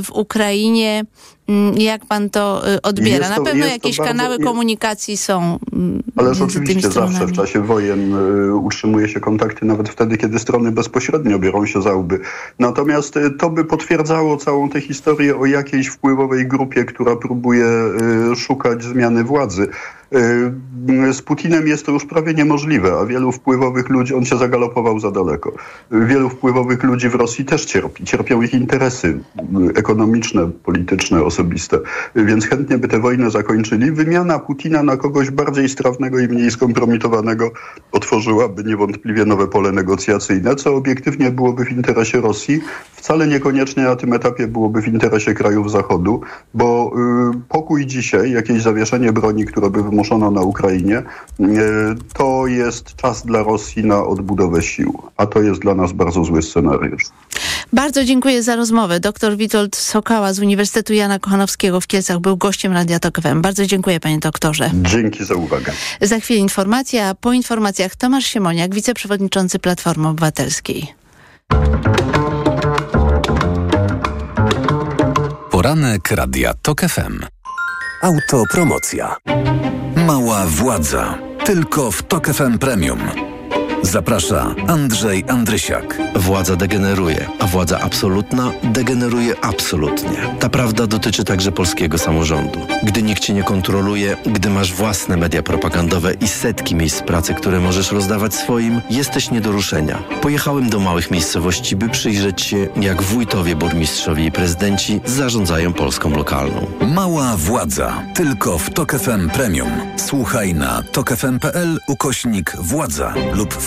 w Ukrainie. Mm, jak pan to y, odbiera? To, Na pewno jakieś bardzo, kanały komunikacji są. Mm, Ależ oczywiście zawsze w czasie wojen y, utrzymuje się kontakty, nawet wtedy, kiedy strony bezpośrednio biorą się za łby. Natomiast y, to by potwierdzało całą tę historię o jakiejś wpływowej grupie, która próbuje szukać zmiany władzy. Y, z Putinem jest to już prawie niemożliwe, a wielu wpływowych ludzi, on się zagalopował za daleko. Wielu wpływowych ludzi w Rosji też cierpi. Cierpią ich interesy ekonomiczne, polityczne, osobiste. Więc chętnie by tę wojnę zakończyli. Wymiana Putina na kogoś bardziej strawnego i mniej skompromitowanego otworzyłaby niewątpliwie nowe pole negocjacyjne, co obiektywnie byłoby w interesie Rosji. Wcale niekoniecznie na tym etapie byłoby w interesie krajów Zachodu, bo y, pokój dzisiaj, jakieś zawieszenie broni, które by wymuszono na Ukrainie, y, to jest czas dla Rosji na odbudowę sił, a to jest dla nas bardzo zły scenariusz. Bardzo dziękuję za rozmowę. Dr Witold Sokała z Uniwersytetu Jana Kochanowskiego w Kielcach był gościem Radia Tok FM. Bardzo dziękuję panie doktorze. Dzięki za uwagę. Za chwilę informacja, a po informacjach Tomasz Siemoniak, wiceprzewodniczący Platformy Obywatelskiej. Poranek Radia TOK FM. Autopromocja. Mała władza. Tylko w TOK FM Premium. Zaprasza Andrzej Andrysiak. Władza degeneruje, a władza absolutna degeneruje absolutnie. Ta prawda dotyczy także polskiego samorządu. Gdy nikt cię nie kontroluje, gdy masz własne media propagandowe i setki miejsc pracy, które możesz rozdawać swoim, jesteś nie do ruszenia. Pojechałem do małych miejscowości, by przyjrzeć się, jak wójtowie, burmistrzowie i prezydenci zarządzają Polską lokalną. Mała władza. Tylko w TOK FM Premium. Słuchaj na tokefm.pl ukośnik władza lub w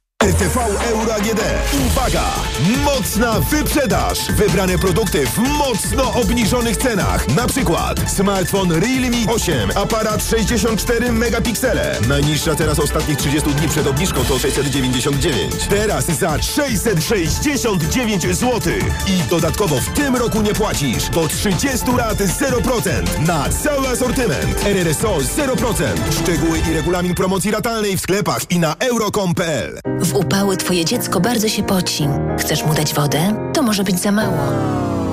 RTV Euro AGD. Uwaga! Mocna wyprzedaż! Wybrane produkty w mocno obniżonych cenach. Na przykład smartfon Realme 8, aparat 64 megapiksele. Najniższa teraz ostatnich 30 dni przed obniżką to 699. Teraz za 669 zł. I dodatkowo w tym roku nie płacisz. Do 30 lat 0% na cały asortyment. RRSO 0%. Szczegóły i regulamin promocji ratalnej w sklepach i na euro.com.pl. W upały twoje dziecko bardzo się poci. Chcesz mu dać wodę? To może być za mało.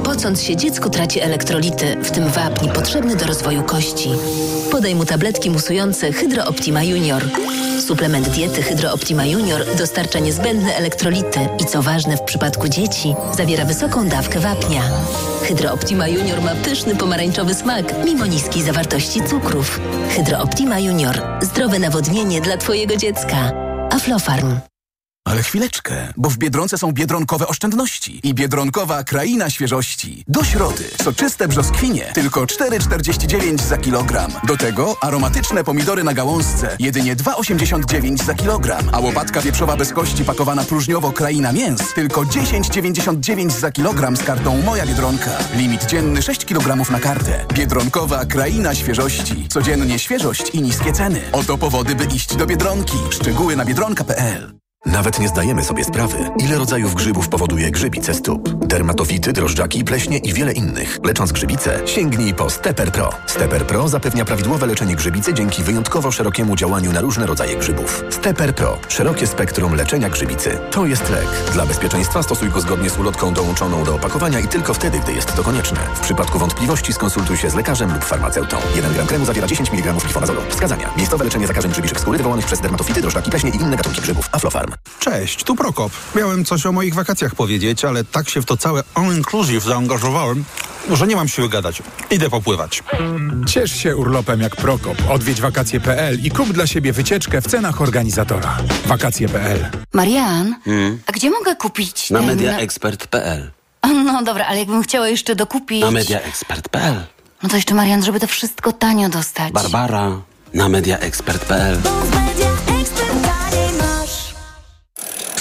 Pocąc się, dziecko traci elektrolity, w tym wapń potrzebny do rozwoju kości. Podaj mu tabletki musujące Hydro Optima Junior. Suplement diety Hydro Optima Junior dostarcza niezbędne elektrolity i co ważne w przypadku dzieci, zawiera wysoką dawkę wapnia. Hydro Optima Junior ma pyszny pomarańczowy smak, mimo niskiej zawartości cukrów. Hydro Optima Junior. Zdrowe nawodnienie dla twojego dziecka. Aflofarm. Ale chwileczkę, bo w Biedronce są biedronkowe oszczędności i biedronkowa kraina świeżości. Do środy soczyste brzoskwinie tylko 4,49 za kilogram. Do tego aromatyczne pomidory na gałązce jedynie 2,89 za kilogram. A łopatka wieprzowa bez kości pakowana próżniowo kraina mięs tylko 10,99 za kilogram z kartą Moja Biedronka. Limit dzienny 6 kg na kartę. Biedronkowa kraina świeżości. Codziennie świeżość i niskie ceny. Oto powody, by iść do Biedronki. Szczegóły na biedronka.pl Nawet nie zdajemy sobie sprawy, ile rodzajów grzybów powoduje grzybice stóp. Dermatofity, drożdżaki, pleśnie i wiele innych. Lecząc grzybice, sięgnij po Steper Pro. Steper Pro zapewnia prawidłowe leczenie grzybicy dzięki wyjątkowo szerokiemu działaniu na różne rodzaje grzybów. Steper Pro. Szerokie spektrum leczenia grzybicy. To jest lek. Dla bezpieczeństwa stosuj go zgodnie z ulotką dołączoną do opakowania i tylko wtedy, gdy jest to konieczne. W przypadku wątpliwości skonsultuj się z lekarzem lub farmaceutą. 1 gram kremu zawiera 10 mg glifonazolu. Wskazania. Miejscowe leczenie zakażeń grzybiczych skóry wywołanych przez dermatofity, drożdżaki, pleśnie i inne gatunki grzybów. Aflofarm. Cześć, tu Prokop. Miałem coś o moich wakacjach powiedzieć, ale tak się w to całe all-inclusive zaangażowałem, że nie mam siły gadać. Idę popływać. Ciesz się urlopem jak Prokop. Odwiedź wakacje.pl i kup dla siebie wycieczkę w cenach organizatora. Wakacje.pl Marian, Hmm? a gdzie mogę kupić Na ten... mediaexpert.pl No dobra, ale jakbym chciała jeszcze dokupić... Na mediaexpert.pl No to jeszcze Marian, żeby to wszystko tanio dostać. Barbara na mediaexpert.pl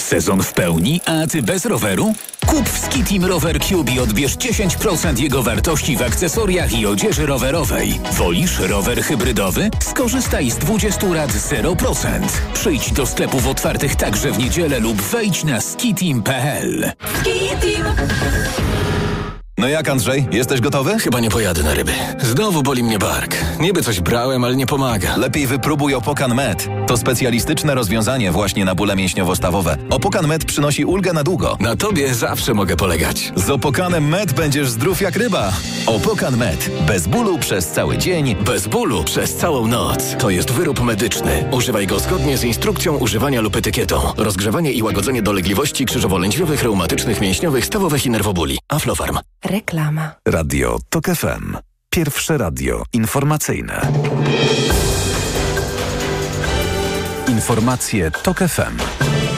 Sezon w pełni, a ty bez roweru? Kup w Skitim Rower Cube i odbierz 10% jego wartości w akcesoriach i odzieży rowerowej. Wolisz rower hybrydowy? Skorzystaj z 20 lat 0%. Przyjdź do sklepów otwartych także w niedzielę lub wejdź na skitim.pl. No jak Andrzej, jesteś gotowy? Chyba nie pojadę na ryby. Znowu boli mnie bark. Niby coś brałem, ale nie pomaga. Lepiej wypróbuj Opokan Med. To specjalistyczne rozwiązanie właśnie na bóle mięśniowo-stawowe. Opokan Med przynosi ulgę na długo. Na tobie zawsze mogę polegać. Z Opokanem Med będziesz zdrów jak ryba. Opokan Med. Bez bólu przez cały dzień. Bez bólu przez całą noc. To jest wyrób medyczny. Używaj go zgodnie z instrukcją używania lub etykietą. Rozgrzewanie i łagodzenie dolegliwości krzyżowo-lędźwiowych, reumatycznych, mięśniowych, stawowych i nerwobóli. Aflofarm. Reklama. Radio TOK FM. Pierwsze radio informacyjne. Informacje TOK FM.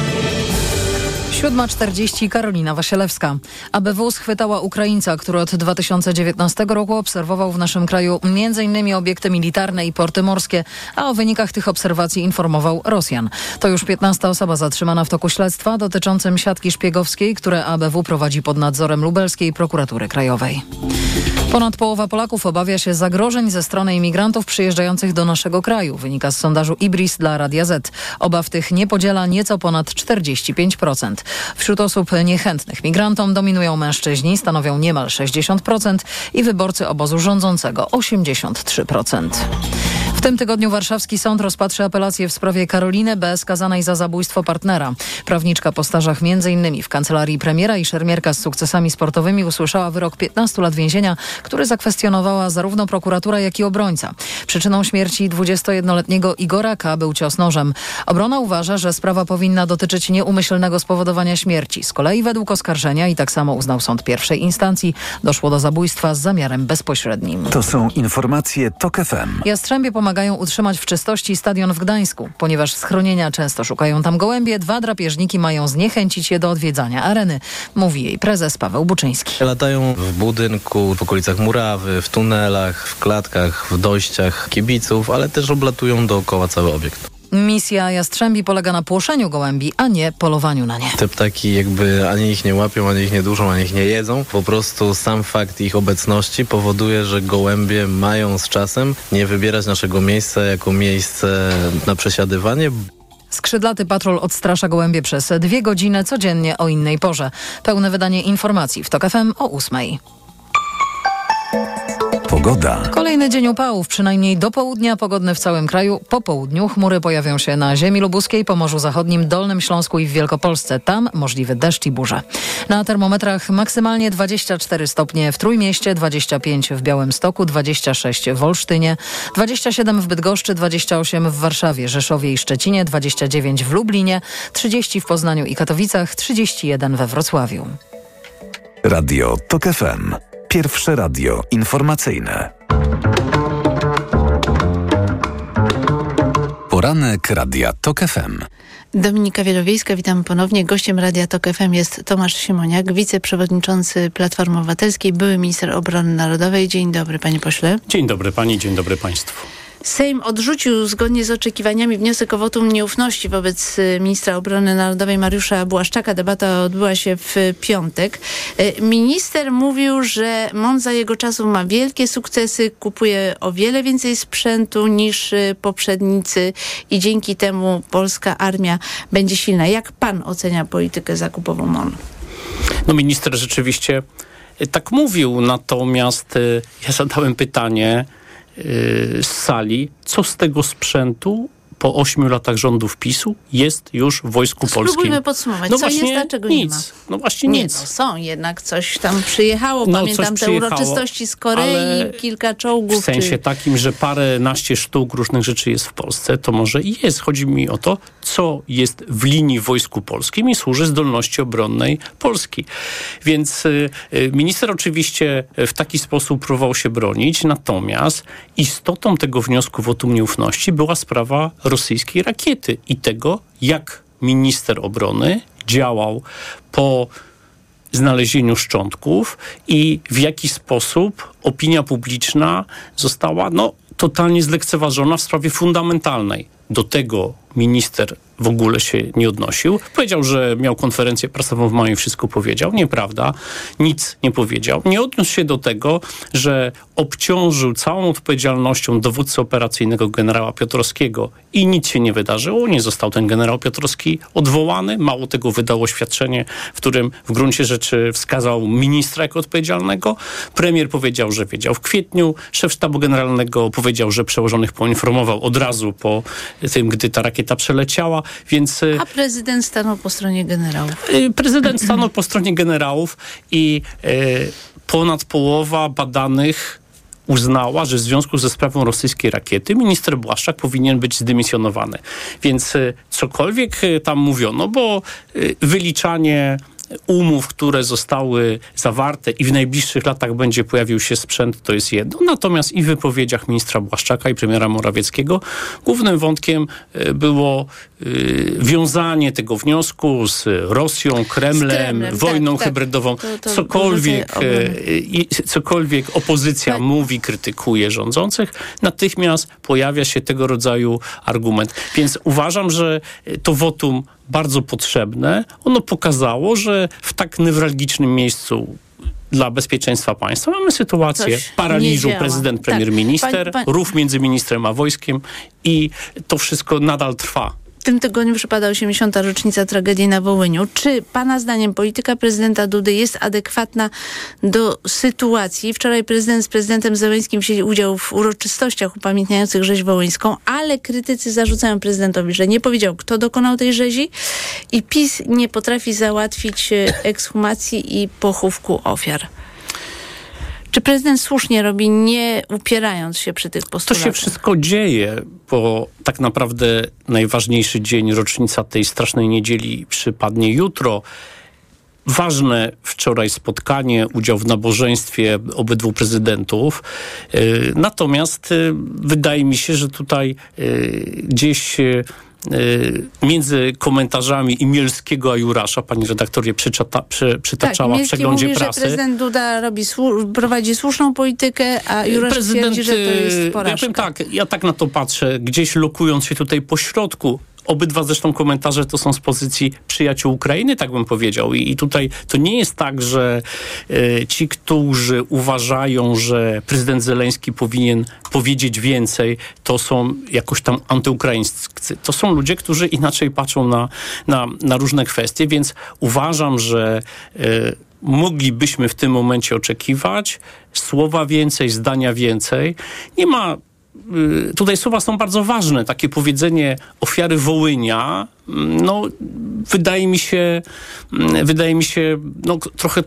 7.40 Karolina Wasielewska. ABW schwytała Ukraińca, który od 2019 roku obserwował w naszym kraju m.in. obiekty militarne i porty morskie, a o wynikach tych obserwacji informował Rosjan. To już 15 osoba zatrzymana w toku śledztwa dotyczącym siatki szpiegowskiej, które ABW prowadzi pod nadzorem lubelskiej prokuratury krajowej. Ponad połowa Polaków obawia się zagrożeń ze strony imigrantów przyjeżdżających do naszego kraju, wynika z sondażu Ibris dla Radia Z. Obaw tych nie podziela nieco ponad 45%. Wśród osób niechętnych migrantom dominują mężczyźni, stanowią niemal 60% i wyborcy obozu rządzącego 83%. W tym tygodniu warszawski sąd rozpatrzy apelację w sprawie Karoliny B. skazanej za zabójstwo partnera. Prawniczka po stażach m.in. w kancelarii premiera i szermierka z sukcesami sportowymi usłyszała wyrok 15 lat więzienia, który zakwestionowała zarówno prokuratura, jak i obrońca. Przyczyną śmierci 21-letniego Igora K. był cios nożem. Obrona uważa, że sprawa powinna dotyczyć nieumyślnego spowodowania śmierci. Z kolei według oskarżenia, i tak samo uznał sąd pierwszej instancji, doszło do zabójstwa z zamiarem bezpośrednim. To są informacje TOK FM. Jastrzębie pomagają utrzymać w czystości stadion w Gdańsku. Ponieważ schronienia często szukają tam gołębie, dwa drapieżniki mają zniechęcić je do odwiedzania areny, mówi jej prezes Paweł Buczyński. Latają w budynku, w okolicach murawy, w tunelach, w klatkach, w dojściach kibiców, ale też oblatują dookoła cały obiekt. Misja Jastrzębi polega na płoszeniu gołębi, a nie polowaniu na nie. Te ptaki jakby ani ich nie łapią, ani ich nie duszą, ani ich nie jedzą. Po prostu sam fakt ich obecności powoduje, że gołębie mają z czasem nie wybierać naszego miejsca jako miejsce na przesiadywanie. Skrzydlaty patrol odstrasza gołębie przez dwie godziny codziennie o innej porze. Pełne wydanie informacji w TOK FM o ósmej. Pogoda. Kolejny dzień upałów, przynajmniej do południa pogodny w całym kraju. Po południu chmury pojawią się na ziemi lubuskiej, Pomorzu Zachodnim, Dolnym Śląsku i w Wielkopolsce. Tam możliwy deszcz i burze. Na termometrach maksymalnie 24 stopnie w Trójmieście, 25 w Białymstoku, 26 w Olsztynie, 27 w Bydgoszczy, 28 w Warszawie, Rzeszowie i Szczecinie, 29 w Lublinie, 30 w Poznaniu i Katowicach, 31 we Wrocławiu. Radio TOK FM. Pierwsze radio informacyjne. Poranek Radia TOK FM. Dominika Wielowiejska, witam ponownie. Gościem Radia TOK FM jest Tomasz Simoniak, wiceprzewodniczący Platformy Obywatelskiej, były minister obrony narodowej. Dzień dobry, panie pośle. Dzień dobry pani, dzień dobry państwu. Sejm odrzucił zgodnie z oczekiwaniami wniosek o wotum nieufności wobec y, ministra obrony narodowej Mariusza Błaszczaka. Debata odbyła się w piątek. Y, minister mówił, że MON za jego czasów ma wielkie sukcesy, kupuje o wiele więcej sprzętu niż y, poprzednicy i dzięki temu polska armia będzie silna. Jak pan ocenia politykę zakupową MON? No minister rzeczywiście tak mówił, natomiast ja zadałem pytanie, z sali, co z tego sprzętu po ośmiu latach rządów PiSu jest już w Wojsku to Polskim. Spróbujmy podsumować. No co właśnie jest, dlaczego nic. nie ma? No właśnie nie, nic. No, są jednak coś tam przyjechało. No, Pamiętam te przyjechało, uroczystości z Korei, kilka czołgów. W sensie czy... takim, że parę naście sztuk różnych rzeczy jest w Polsce, to może i jest. Chodzi mi o to, co jest w linii w Wojsku Polskim i służy zdolności obronnej Polski. Więc y, y, minister oczywiście w taki sposób próbował się bronić, natomiast istotą tego wniosku wotum nieufności była sprawa rosyjskiej rakiety i tego, jak minister obrony działał po znalezieniu szczątków i w jaki sposób opinia publiczna została no, totalnie zlekceważona w sprawie fundamentalnej. Do tego minister w ogóle się nie odnosił. Powiedział, że miał konferencję prasową w maju i wszystko powiedział. Nieprawda. Nic nie powiedział. Nie odniósł się do tego, że obciążył całą odpowiedzialnością dowódcę operacyjnego generała Piotrowskiego i nic się nie wydarzyło. Nie został ten generał Piotrowski odwołany. Mało tego wydał oświadczenie, w którym w gruncie rzeczy wskazał ministra jako odpowiedzialnego. Premier powiedział, że wiedział w kwietniu. Szef sztabu generalnego powiedział, że przełożonych poinformował od razu po tym, gdy ta rakieta przeleciała, więc... A prezydent stanął po stronie generałów. Prezydent stanął po stronie generałów i y, ponad połowa badanych uznała, że w związku ze sprawą rosyjskiej rakiety minister Błaszczak powinien być zdymisjonowany. Więc y, cokolwiek y, tam mówiono, bo wyliczanie umów, które zostały zawarte i w najbliższych latach będzie pojawił się sprzęt, to jest jedno. Natomiast i w wypowiedziach ministra Błaszczaka i premiera Morawieckiego głównym wątkiem e, było y, wiązanie tego wniosku z Rosją, Kremlem, Kremlem, wojną tak, tak. hybrydową. To- to cokolwiek, e, cokolwiek opozycja mówi, krytykuje rządzących, natychmiast pojawia się tego rodzaju argument. Więc uważam, że to wotum bardzo potrzebne. Ono pokazało, że w tak newralgicznym miejscu dla bezpieczeństwa państwa mamy sytuację Coś paraliżu prezydent, Tak. premier, minister, Pań- pań- rów między ministrem a wojskiem i to wszystko nadal trwa. W tym tygodniu przypada 80. rocznica tragedii na Wołyniu. Czy Pana zdaniem polityka prezydenta Dudy jest adekwatna do sytuacji? Wczoraj prezydent z prezydentem Zełenskim wzięli udział w uroczystościach upamiętniających rzeź wołyńską, ale krytycy zarzucają prezydentowi, że nie powiedział, kto dokonał tej rzezi i PiS nie potrafi załatwić e, ekshumacji i pochówku ofiar. Czy prezydent słusznie robi, nie upierając się przy tych To postulatach? się wszystko dzieje, bo tak naprawdę najważniejszy dzień, rocznica tej strasznej niedzieli przypadnie jutro. Ważne wczoraj spotkanie, udział w nabożeństwie obydwu prezydentów. Yy, Natomiast yy, wydaje mi się, że tutaj yy, gdzieś między komentarzami Imielskiego a Jurasza, pani redaktor je przyczyta, przy, przytaczała w Mielski przeglądzie mówi, prasy. że prezydent Duda robi prowadzi słuszną politykę, a Jurasz twierdzi, że to jest y, Ja porażka. powiem tak, ja tak na to patrzę, gdzieś lokując się tutaj po środku. Obydwa zresztą komentarze to są z pozycji przyjaciół Ukrainy, tak bym powiedział. I, i tutaj to nie jest tak, że e, ci, którzy uważają, że prezydent Zeleński powinien powiedzieć więcej, to są jakoś tam antyukraińscy. To są ludzie, którzy inaczej patrzą na, na, na różne kwestie, więc uważam, że e, moglibyśmy w tym momencie oczekiwać słowa więcej, zdania więcej. Nie ma tutaj słowa są bardzo ważne. Takie powiedzenie ofiary Wołynia, mm, no, wydaje mi się, mm, wydaje mi się no, trochę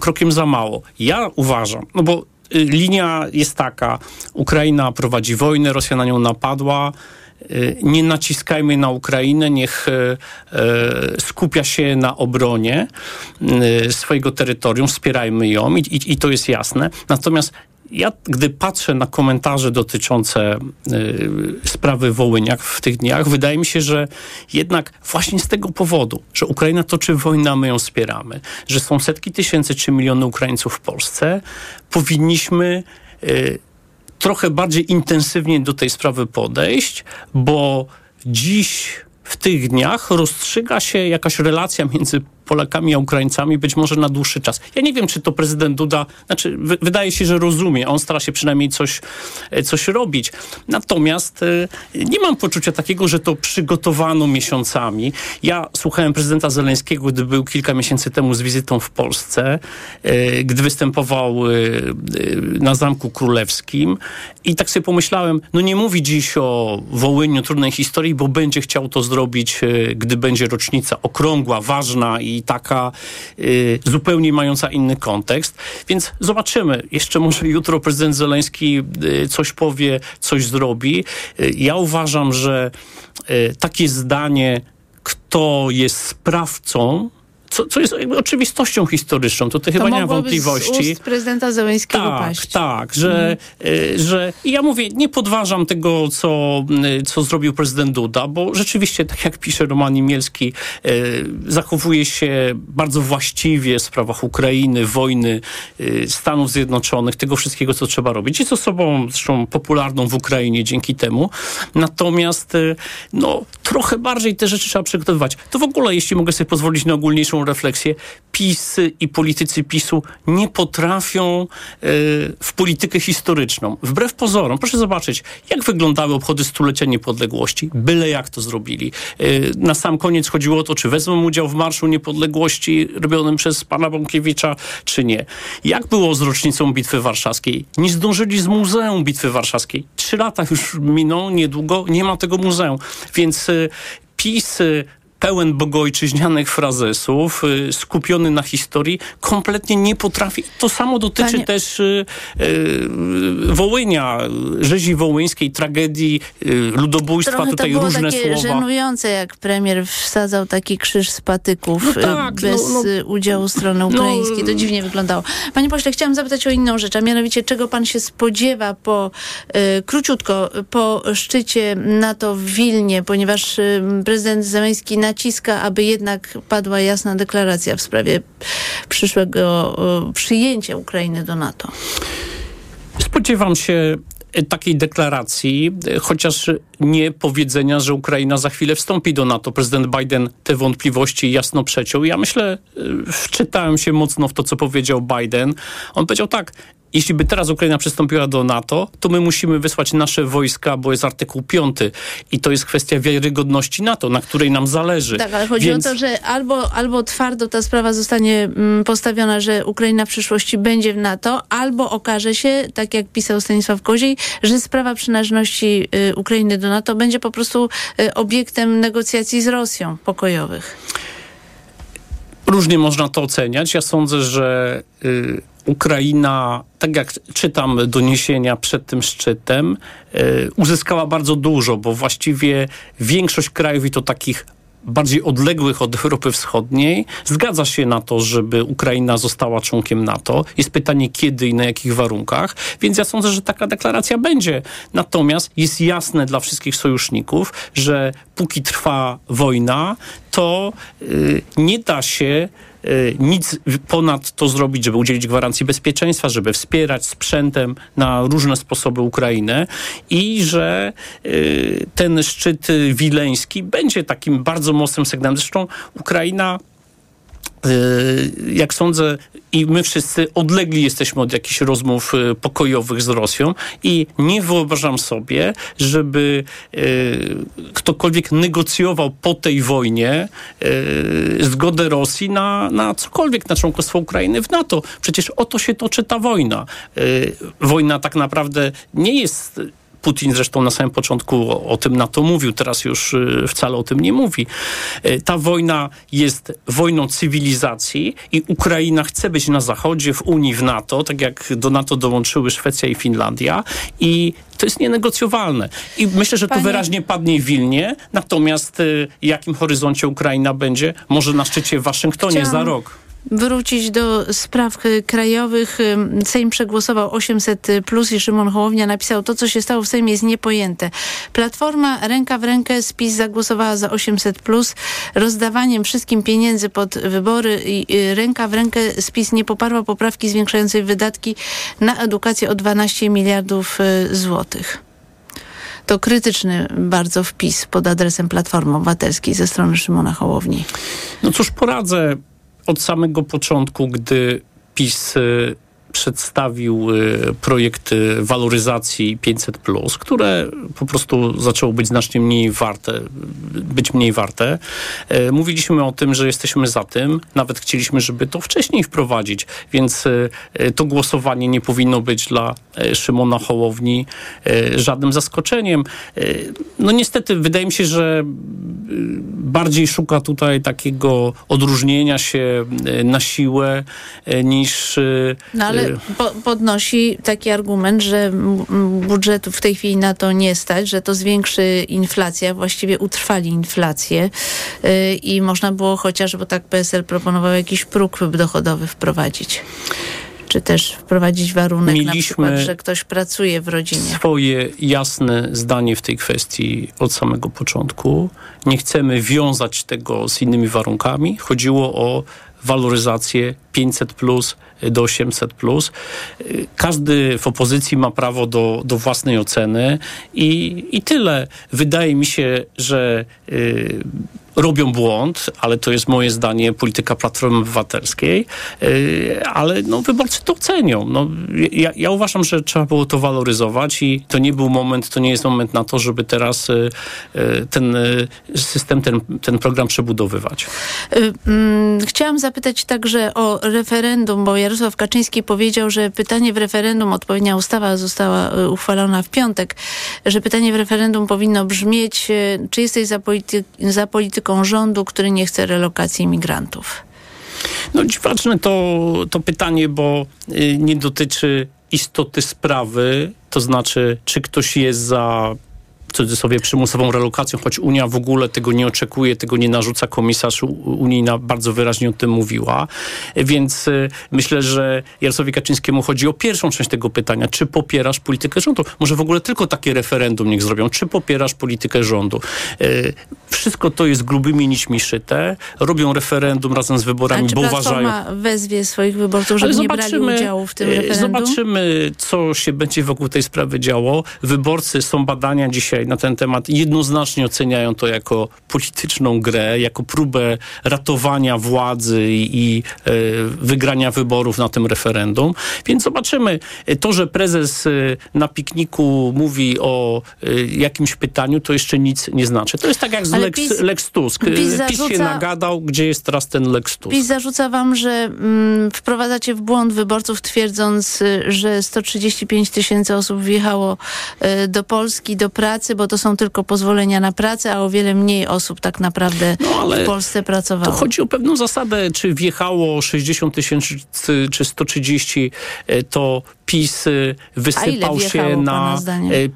krokiem za mało. Ja uważam, no bo y, linia jest taka, Ukraina prowadzi wojnę, Rosja na nią napadła, y, nie naciskajmy na Ukrainę, niech skupia się na obronie swojego terytorium, wspierajmy ją i, i, i to jest jasne. Natomiast ja, gdy patrzę na komentarze dotyczące y, sprawy Wołyniak w tych dniach, wydaje mi się, że jednak właśnie z tego powodu, że Ukraina toczy wojnę, a my ją wspieramy, że są setki tysięcy czy miliony Ukraińców w Polsce, powinniśmy y, trochę bardziej intensywnie do tej sprawy podejść, bo dziś w tych dniach rozstrzyga się jakaś relacja między Polakami a Ukraińcami, być może na dłuższy czas. Ja nie wiem, czy to prezydent Duda, znaczy wy, wydaje się, że rozumie, on stara się przynajmniej coś, e, coś robić. Natomiast e, nie mam poczucia takiego, że to przygotowano miesiącami. Ja słuchałem prezydenta Zeleńskiego, gdy był kilka miesięcy temu z wizytą w Polsce, e, gdy występował na Zamku Królewskim i tak sobie pomyślałem, no nie mówi dziś o Wołyniu, trudnej historii, bo będzie chciał to zrobić, gdy będzie rocznica okrągła, ważna i taka y, zupełnie mająca inny kontekst. Więc zobaczymy. Jeszcze może jutro prezydent Zeleński y, coś powie, coś zrobi. Y, ja uważam, że y, takie zdanie, kto jest sprawcą, co, co jest oczywistością historyczną, tutaj chyba nie ma wątpliwości. Z ust prezydenta Zełenskiego Tak, paść. tak, że, y, że i ja mówię, nie podważam tego, co, y, co zrobił prezydent Duda, bo rzeczywiście, tak jak pisze Roman Imielski, y, zachowuje się bardzo właściwie w sprawach Ukrainy, wojny, Stanów Zjednoczonych, tego wszystkiego, co trzeba robić. Jest osobą zresztą popularną w Ukrainie dzięki temu. Natomiast no, trochę bardziej te rzeczy trzeba przygotowywać. To w ogóle, jeśli mogę sobie pozwolić na ogólniejszą refleksję, PiS i politycy PiSu nie potrafią e, w politykę historyczną. Wbrew pozorom, proszę zobaczyć, jak wyglądały obchody stulecia niepodległości. Byle jak to zrobili. E, na sam koniec chodziło o to, czy wezmą udział w Marszu Niepodległości robionym przez pana Bąkiewicza, czy nie. Jak było z rocznicą Bitwy Warszawskiej? Nie zdążyli z Muzeum Bitwy Warszawskiej. Trzy lata już miną, niedługo nie ma tego muzeum. Więc e, PiS pełen bogojczyźnianych frazesów, y, skupiony na historii, kompletnie nie potrafi. To samo dotyczy Panie- też y, y, Wołynia, rzezi wołyńskiej, tragedii, ludobójstwa, Trochę tutaj to było różne takie słowa. żenujące, jak premier wsadzał taki krzyż z patyków No tak, bez no, no. udziału strony ukraińskiej. To dziwnie wyglądało. Panie pośle, chciałam zapytać o inną rzecz, a mianowicie czego pan się spodziewa po, króciutko, po szczycie NATO w Wilnie, ponieważ prezydent Zeleński naciska, aby jednak padła jasna deklaracja w sprawie przyszłego przyjęcia Ukrainy do NATO. Spodziewam się e, takiej deklaracji, e, chociaż nie powiedzenia, że Ukraina za chwilę wstąpi do NATO. Prezydent Biden te wątpliwości jasno przeciął. Ja myślę, e, wczytałem się mocno w to, co powiedział Biden. On powiedział tak, jeśli by teraz Ukraina przystąpiła do NATO, to my musimy wysłać nasze wojska, bo jest artykuł 5 i to jest kwestia wiarygodności NATO, na której nam zależy. Tak, ale chodzi Więc... o to, że albo, albo twardo ta sprawa zostanie mm, postawiona, że Ukraina w przyszłości będzie w NATO, albo okaże się, tak jak pisał Stanisław Koziej, że sprawa przynależności y, Ukrainy do NATO będzie po prostu y, obiektem negocjacji z Rosją pokojowych. Różnie można to oceniać. Ja sądzę, że y, Ukraina, tak jak czytam doniesienia przed tym szczytem, y, uzyskała bardzo dużo, bo właściwie większość krajów i to takich bardziej odległych od Europy Wschodniej, zgadza się na to, żeby Ukraina została członkiem NATO. Jest pytanie kiedy i na jakich warunkach, więc ja sądzę, że taka deklaracja będzie. Natomiast jest jasne dla wszystkich sojuszników, że póki trwa wojna, to y, nie da się nic ponad to zrobić, żeby udzielić gwarancji bezpieczeństwa, żeby wspierać sprzętem na różne sposoby Ukrainę i że y, ten szczyt wileński będzie takim bardzo mocnym sygnałem. Zresztą Ukraina jak sądzę, i my wszyscy odlegli jesteśmy od jakichś rozmów pokojowych z Rosją i nie wyobrażam sobie, żeby ktokolwiek negocjował po tej wojnie zgodę Rosji na, na cokolwiek, na członkostwo Ukrainy w NATO. Przecież o to się toczy ta wojna. Wojna tak naprawdę nie jest Putin zresztą na samym początku o, o, tym NATO mówił, teraz już y, wcale o tym nie mówi. Y, ta wojna jest wojną cywilizacji i Ukraina chce być na Zachodzie, w Unii, w NATO, tak jak do NATO dołączyły Szwecja i Finlandia i to jest nienegocjowalne. I myślę, że Panie... to wyraźnie padnie w Wilnie, natomiast y, jakim horyzoncie Ukraina będzie? Może na szczycie w Waszyngtonie Chciałam... za rok wrócić do spraw krajowych. Sejm przegłosował 800 plus i Szymon Hołownia napisał to, co się stało w Sejmie jest niepojęte. Platforma ręka w rękę z PiS zagłosowała za 800 plus. Rozdawaniem wszystkim pieniędzy pod wybory i ręka w rękę z PiS nie poparła poprawki zwiększającej wydatki na edukację o 12 miliardów złotych. To krytyczny bardzo wpis pod adresem Platformy Obywatelskiej ze strony Szymona Hołowni. No cóż poradzę od samego początku, gdy PiS przedstawił projekt waloryzacji 500, które po prostu zaczęło być znacznie mniej warte, być mniej warte. Mówiliśmy o tym, że jesteśmy za tym, nawet chcieliśmy, żeby to wcześniej wprowadzić, więc to głosowanie nie powinno być dla Szymona Hołowni żadnym zaskoczeniem. No niestety, wydaje mi się, że bardziej szuka tutaj takiego odróżnienia się na siłę niż. No ale po, podnosi taki argument, że budżetu w tej chwili na to nie stać, że to zwiększy inflację, właściwie utrwali inflację yy, i można było chociaż, bo tak PSL proponował jakiś próg dochodowy wprowadzić czy też wprowadzić warunek Mieliśmy na przykład, że ktoś pracuje w rodzinie. Swoje jasne zdanie w tej kwestii od samego początku. Nie chcemy wiązać tego z innymi warunkami. Chodziło o waloryzację 500 plus do 800 plus. Każdy w opozycji ma prawo do, do własnej oceny i, i tyle. Wydaje mi się, że y, robią błąd, ale to jest moje zdanie, polityka Platformy Obywatelskiej, yy, ale no, wyborcy to ocenią. No, ja, ja, uważam, że trzeba było to waloryzować i to nie był moment, to nie jest moment na to, żeby teraz yy, ten system, ten, ten program przebudowywać. Chciałam zapytać także o referendum, bo Jarosław Kaczyński powiedział, że pytanie w referendum, odpowiednia ustawa została uchwalona w piątek, że pytanie w referendum powinno brzmieć, czy jesteś za, polity za polityką rządu, który nie chce relokacji imigrantów? No dziwaczne to, to pytanie, bo nie dotyczy istoty sprawy, to znaczy, czy ktoś jest za cudzysłowie przymusową relokacją, choć Unia w ogóle tego nie oczekuje, tego nie narzuca. Komisarz unijna bardzo wyraźnie o tym mówiła. Więc y, myślę, że Jarosławowi Kaczyńskiemu chodzi o pierwszą część tego pytania. Czy popierasz politykę rządu? Może w ogóle tylko takie referendum niech zrobią. Czy popierasz politykę rządu? Y, wszystko to jest grubymi nićmi szyte. Robią referendum razem z wyborami, bo uważają... wezwie swoich wyborców, żeby nie brali udziału w tym y, referendum? Zobaczymy, co się będzie wokół tej sprawy działo. Wyborcy, są badania dzisiaj na ten temat, jednoznacznie oceniają to jako polityczną grę, jako próbę ratowania władzy i, e, wygrania wyborów na tym referendum. Więc zobaczymy. To, że prezes e, na pikniku mówi o e, jakimś pytaniu, to jeszcze nic nie znaczy. To jest tak jak z Lex, PiS- Lex Tusk. PiS PiS, się zarzuca- nagadał, gdzie jest teraz ten Lex Tusk. PiS zarzuca wam, że mm, wprowadzacie w błąd wyborców, twierdząc, y, że 135 tysięcy osób wjechało y, do Polski do pracy, bo to są tylko pozwolenia na pracę, a o wiele mniej osób tak naprawdę w Polsce pracowało. To chodzi o pewną zasadę, czy wjechało 60 tysięcy czy 130, e, to PiS wysypał się na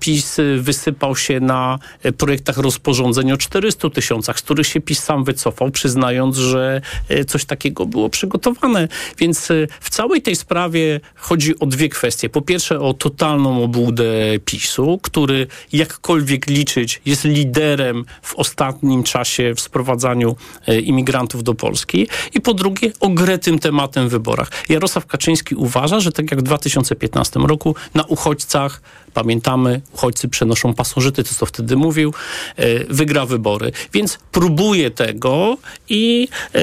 PiS wysypał się na projektach rozporządzeń o 400 tysiącach, z których się PiS sam wycofał, przyznając, że e, coś takiego było przygotowane. Więc e, w całej tej sprawie chodzi o dwie kwestie. Po pierwsze o totalną obłudę PiSu, który jakkolwiek liczyć jest liderem w ostatnim czasie w sprowadzaniu e, imigrantów do Polski. I po drugie o grę tym tematem w wyborach. Jarosław Kaczyński uważa, że tak jak w 2015 roku na uchodźcach, pamiętamy, uchodźcy przenoszą pasożyty, to co wtedy mówił, e, wygra wybory. Więc próbuje tego i e,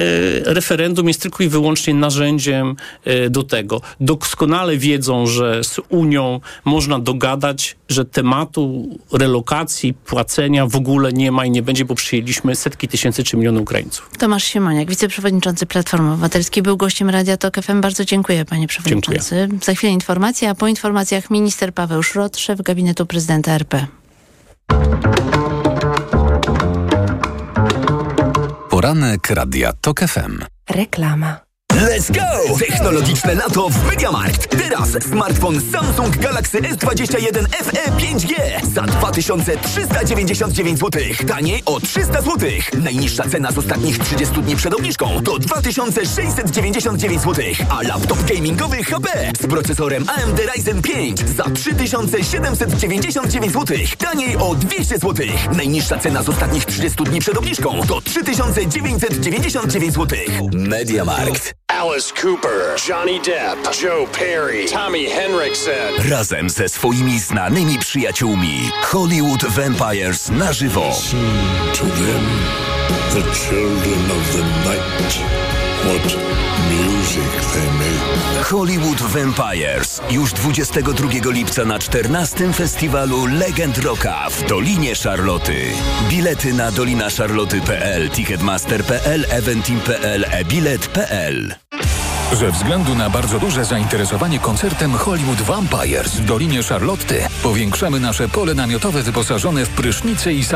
referendum jest tylko i wyłącznie narzędziem e, do tego. Doskonale wiedzą, że z Unią można dogadać, że tematu relokacji, płacenia w ogóle nie ma i nie będzie, bo przyjęliśmy setki tysięcy czy miliony Ukraińców. Tomasz Siemoniak, wiceprzewodniczący Platformy Obywatelskiej, był gościem Radia Tok FM. Bardzo dziękuję, panie przewodniczący. Za chwilę informacja, a po informacjach minister Paweł Szrot, szef gabinetu prezydenta RP. Poranek Radia TOK FM. Reklama. Let's go! Technologiczne lato w MediaMarkt. Teraz smartfon Samsung Galaxy S21 FE 5G za 2399 zł. Taniej o 300 zł. Najniższa cena z ostatnich 30 dni przed obniżką to 2699 zł. A laptop gamingowy HP z procesorem AMD Ryzen 5 za 3799 zł. Taniej o 200 zł. Najniższa cena z ostatnich 30 dni przed obniżką to 3999 zł. MediaMarkt. Alice Cooper, Johnny Depp, Joe Perry, Tommy Henriksen. Razem ze swoimi znanymi przyjaciółmi Hollywood Vampires na żywo. To them, the children of the night, what music they make. Hollywood Vampires już 22 lipca na 14 festiwalu Legend Rocka w Dolinie Szarloty. Bilety na dolinaszarloty.pl, ticketmaster.pl, eventim.pl, e-bilet.pl. Ze względu na bardzo duże zainteresowanie koncertem Hollywood Vampires w Dolinie Charlotty powiększamy nasze pole namiotowe wyposażone w prysznice i sanitarium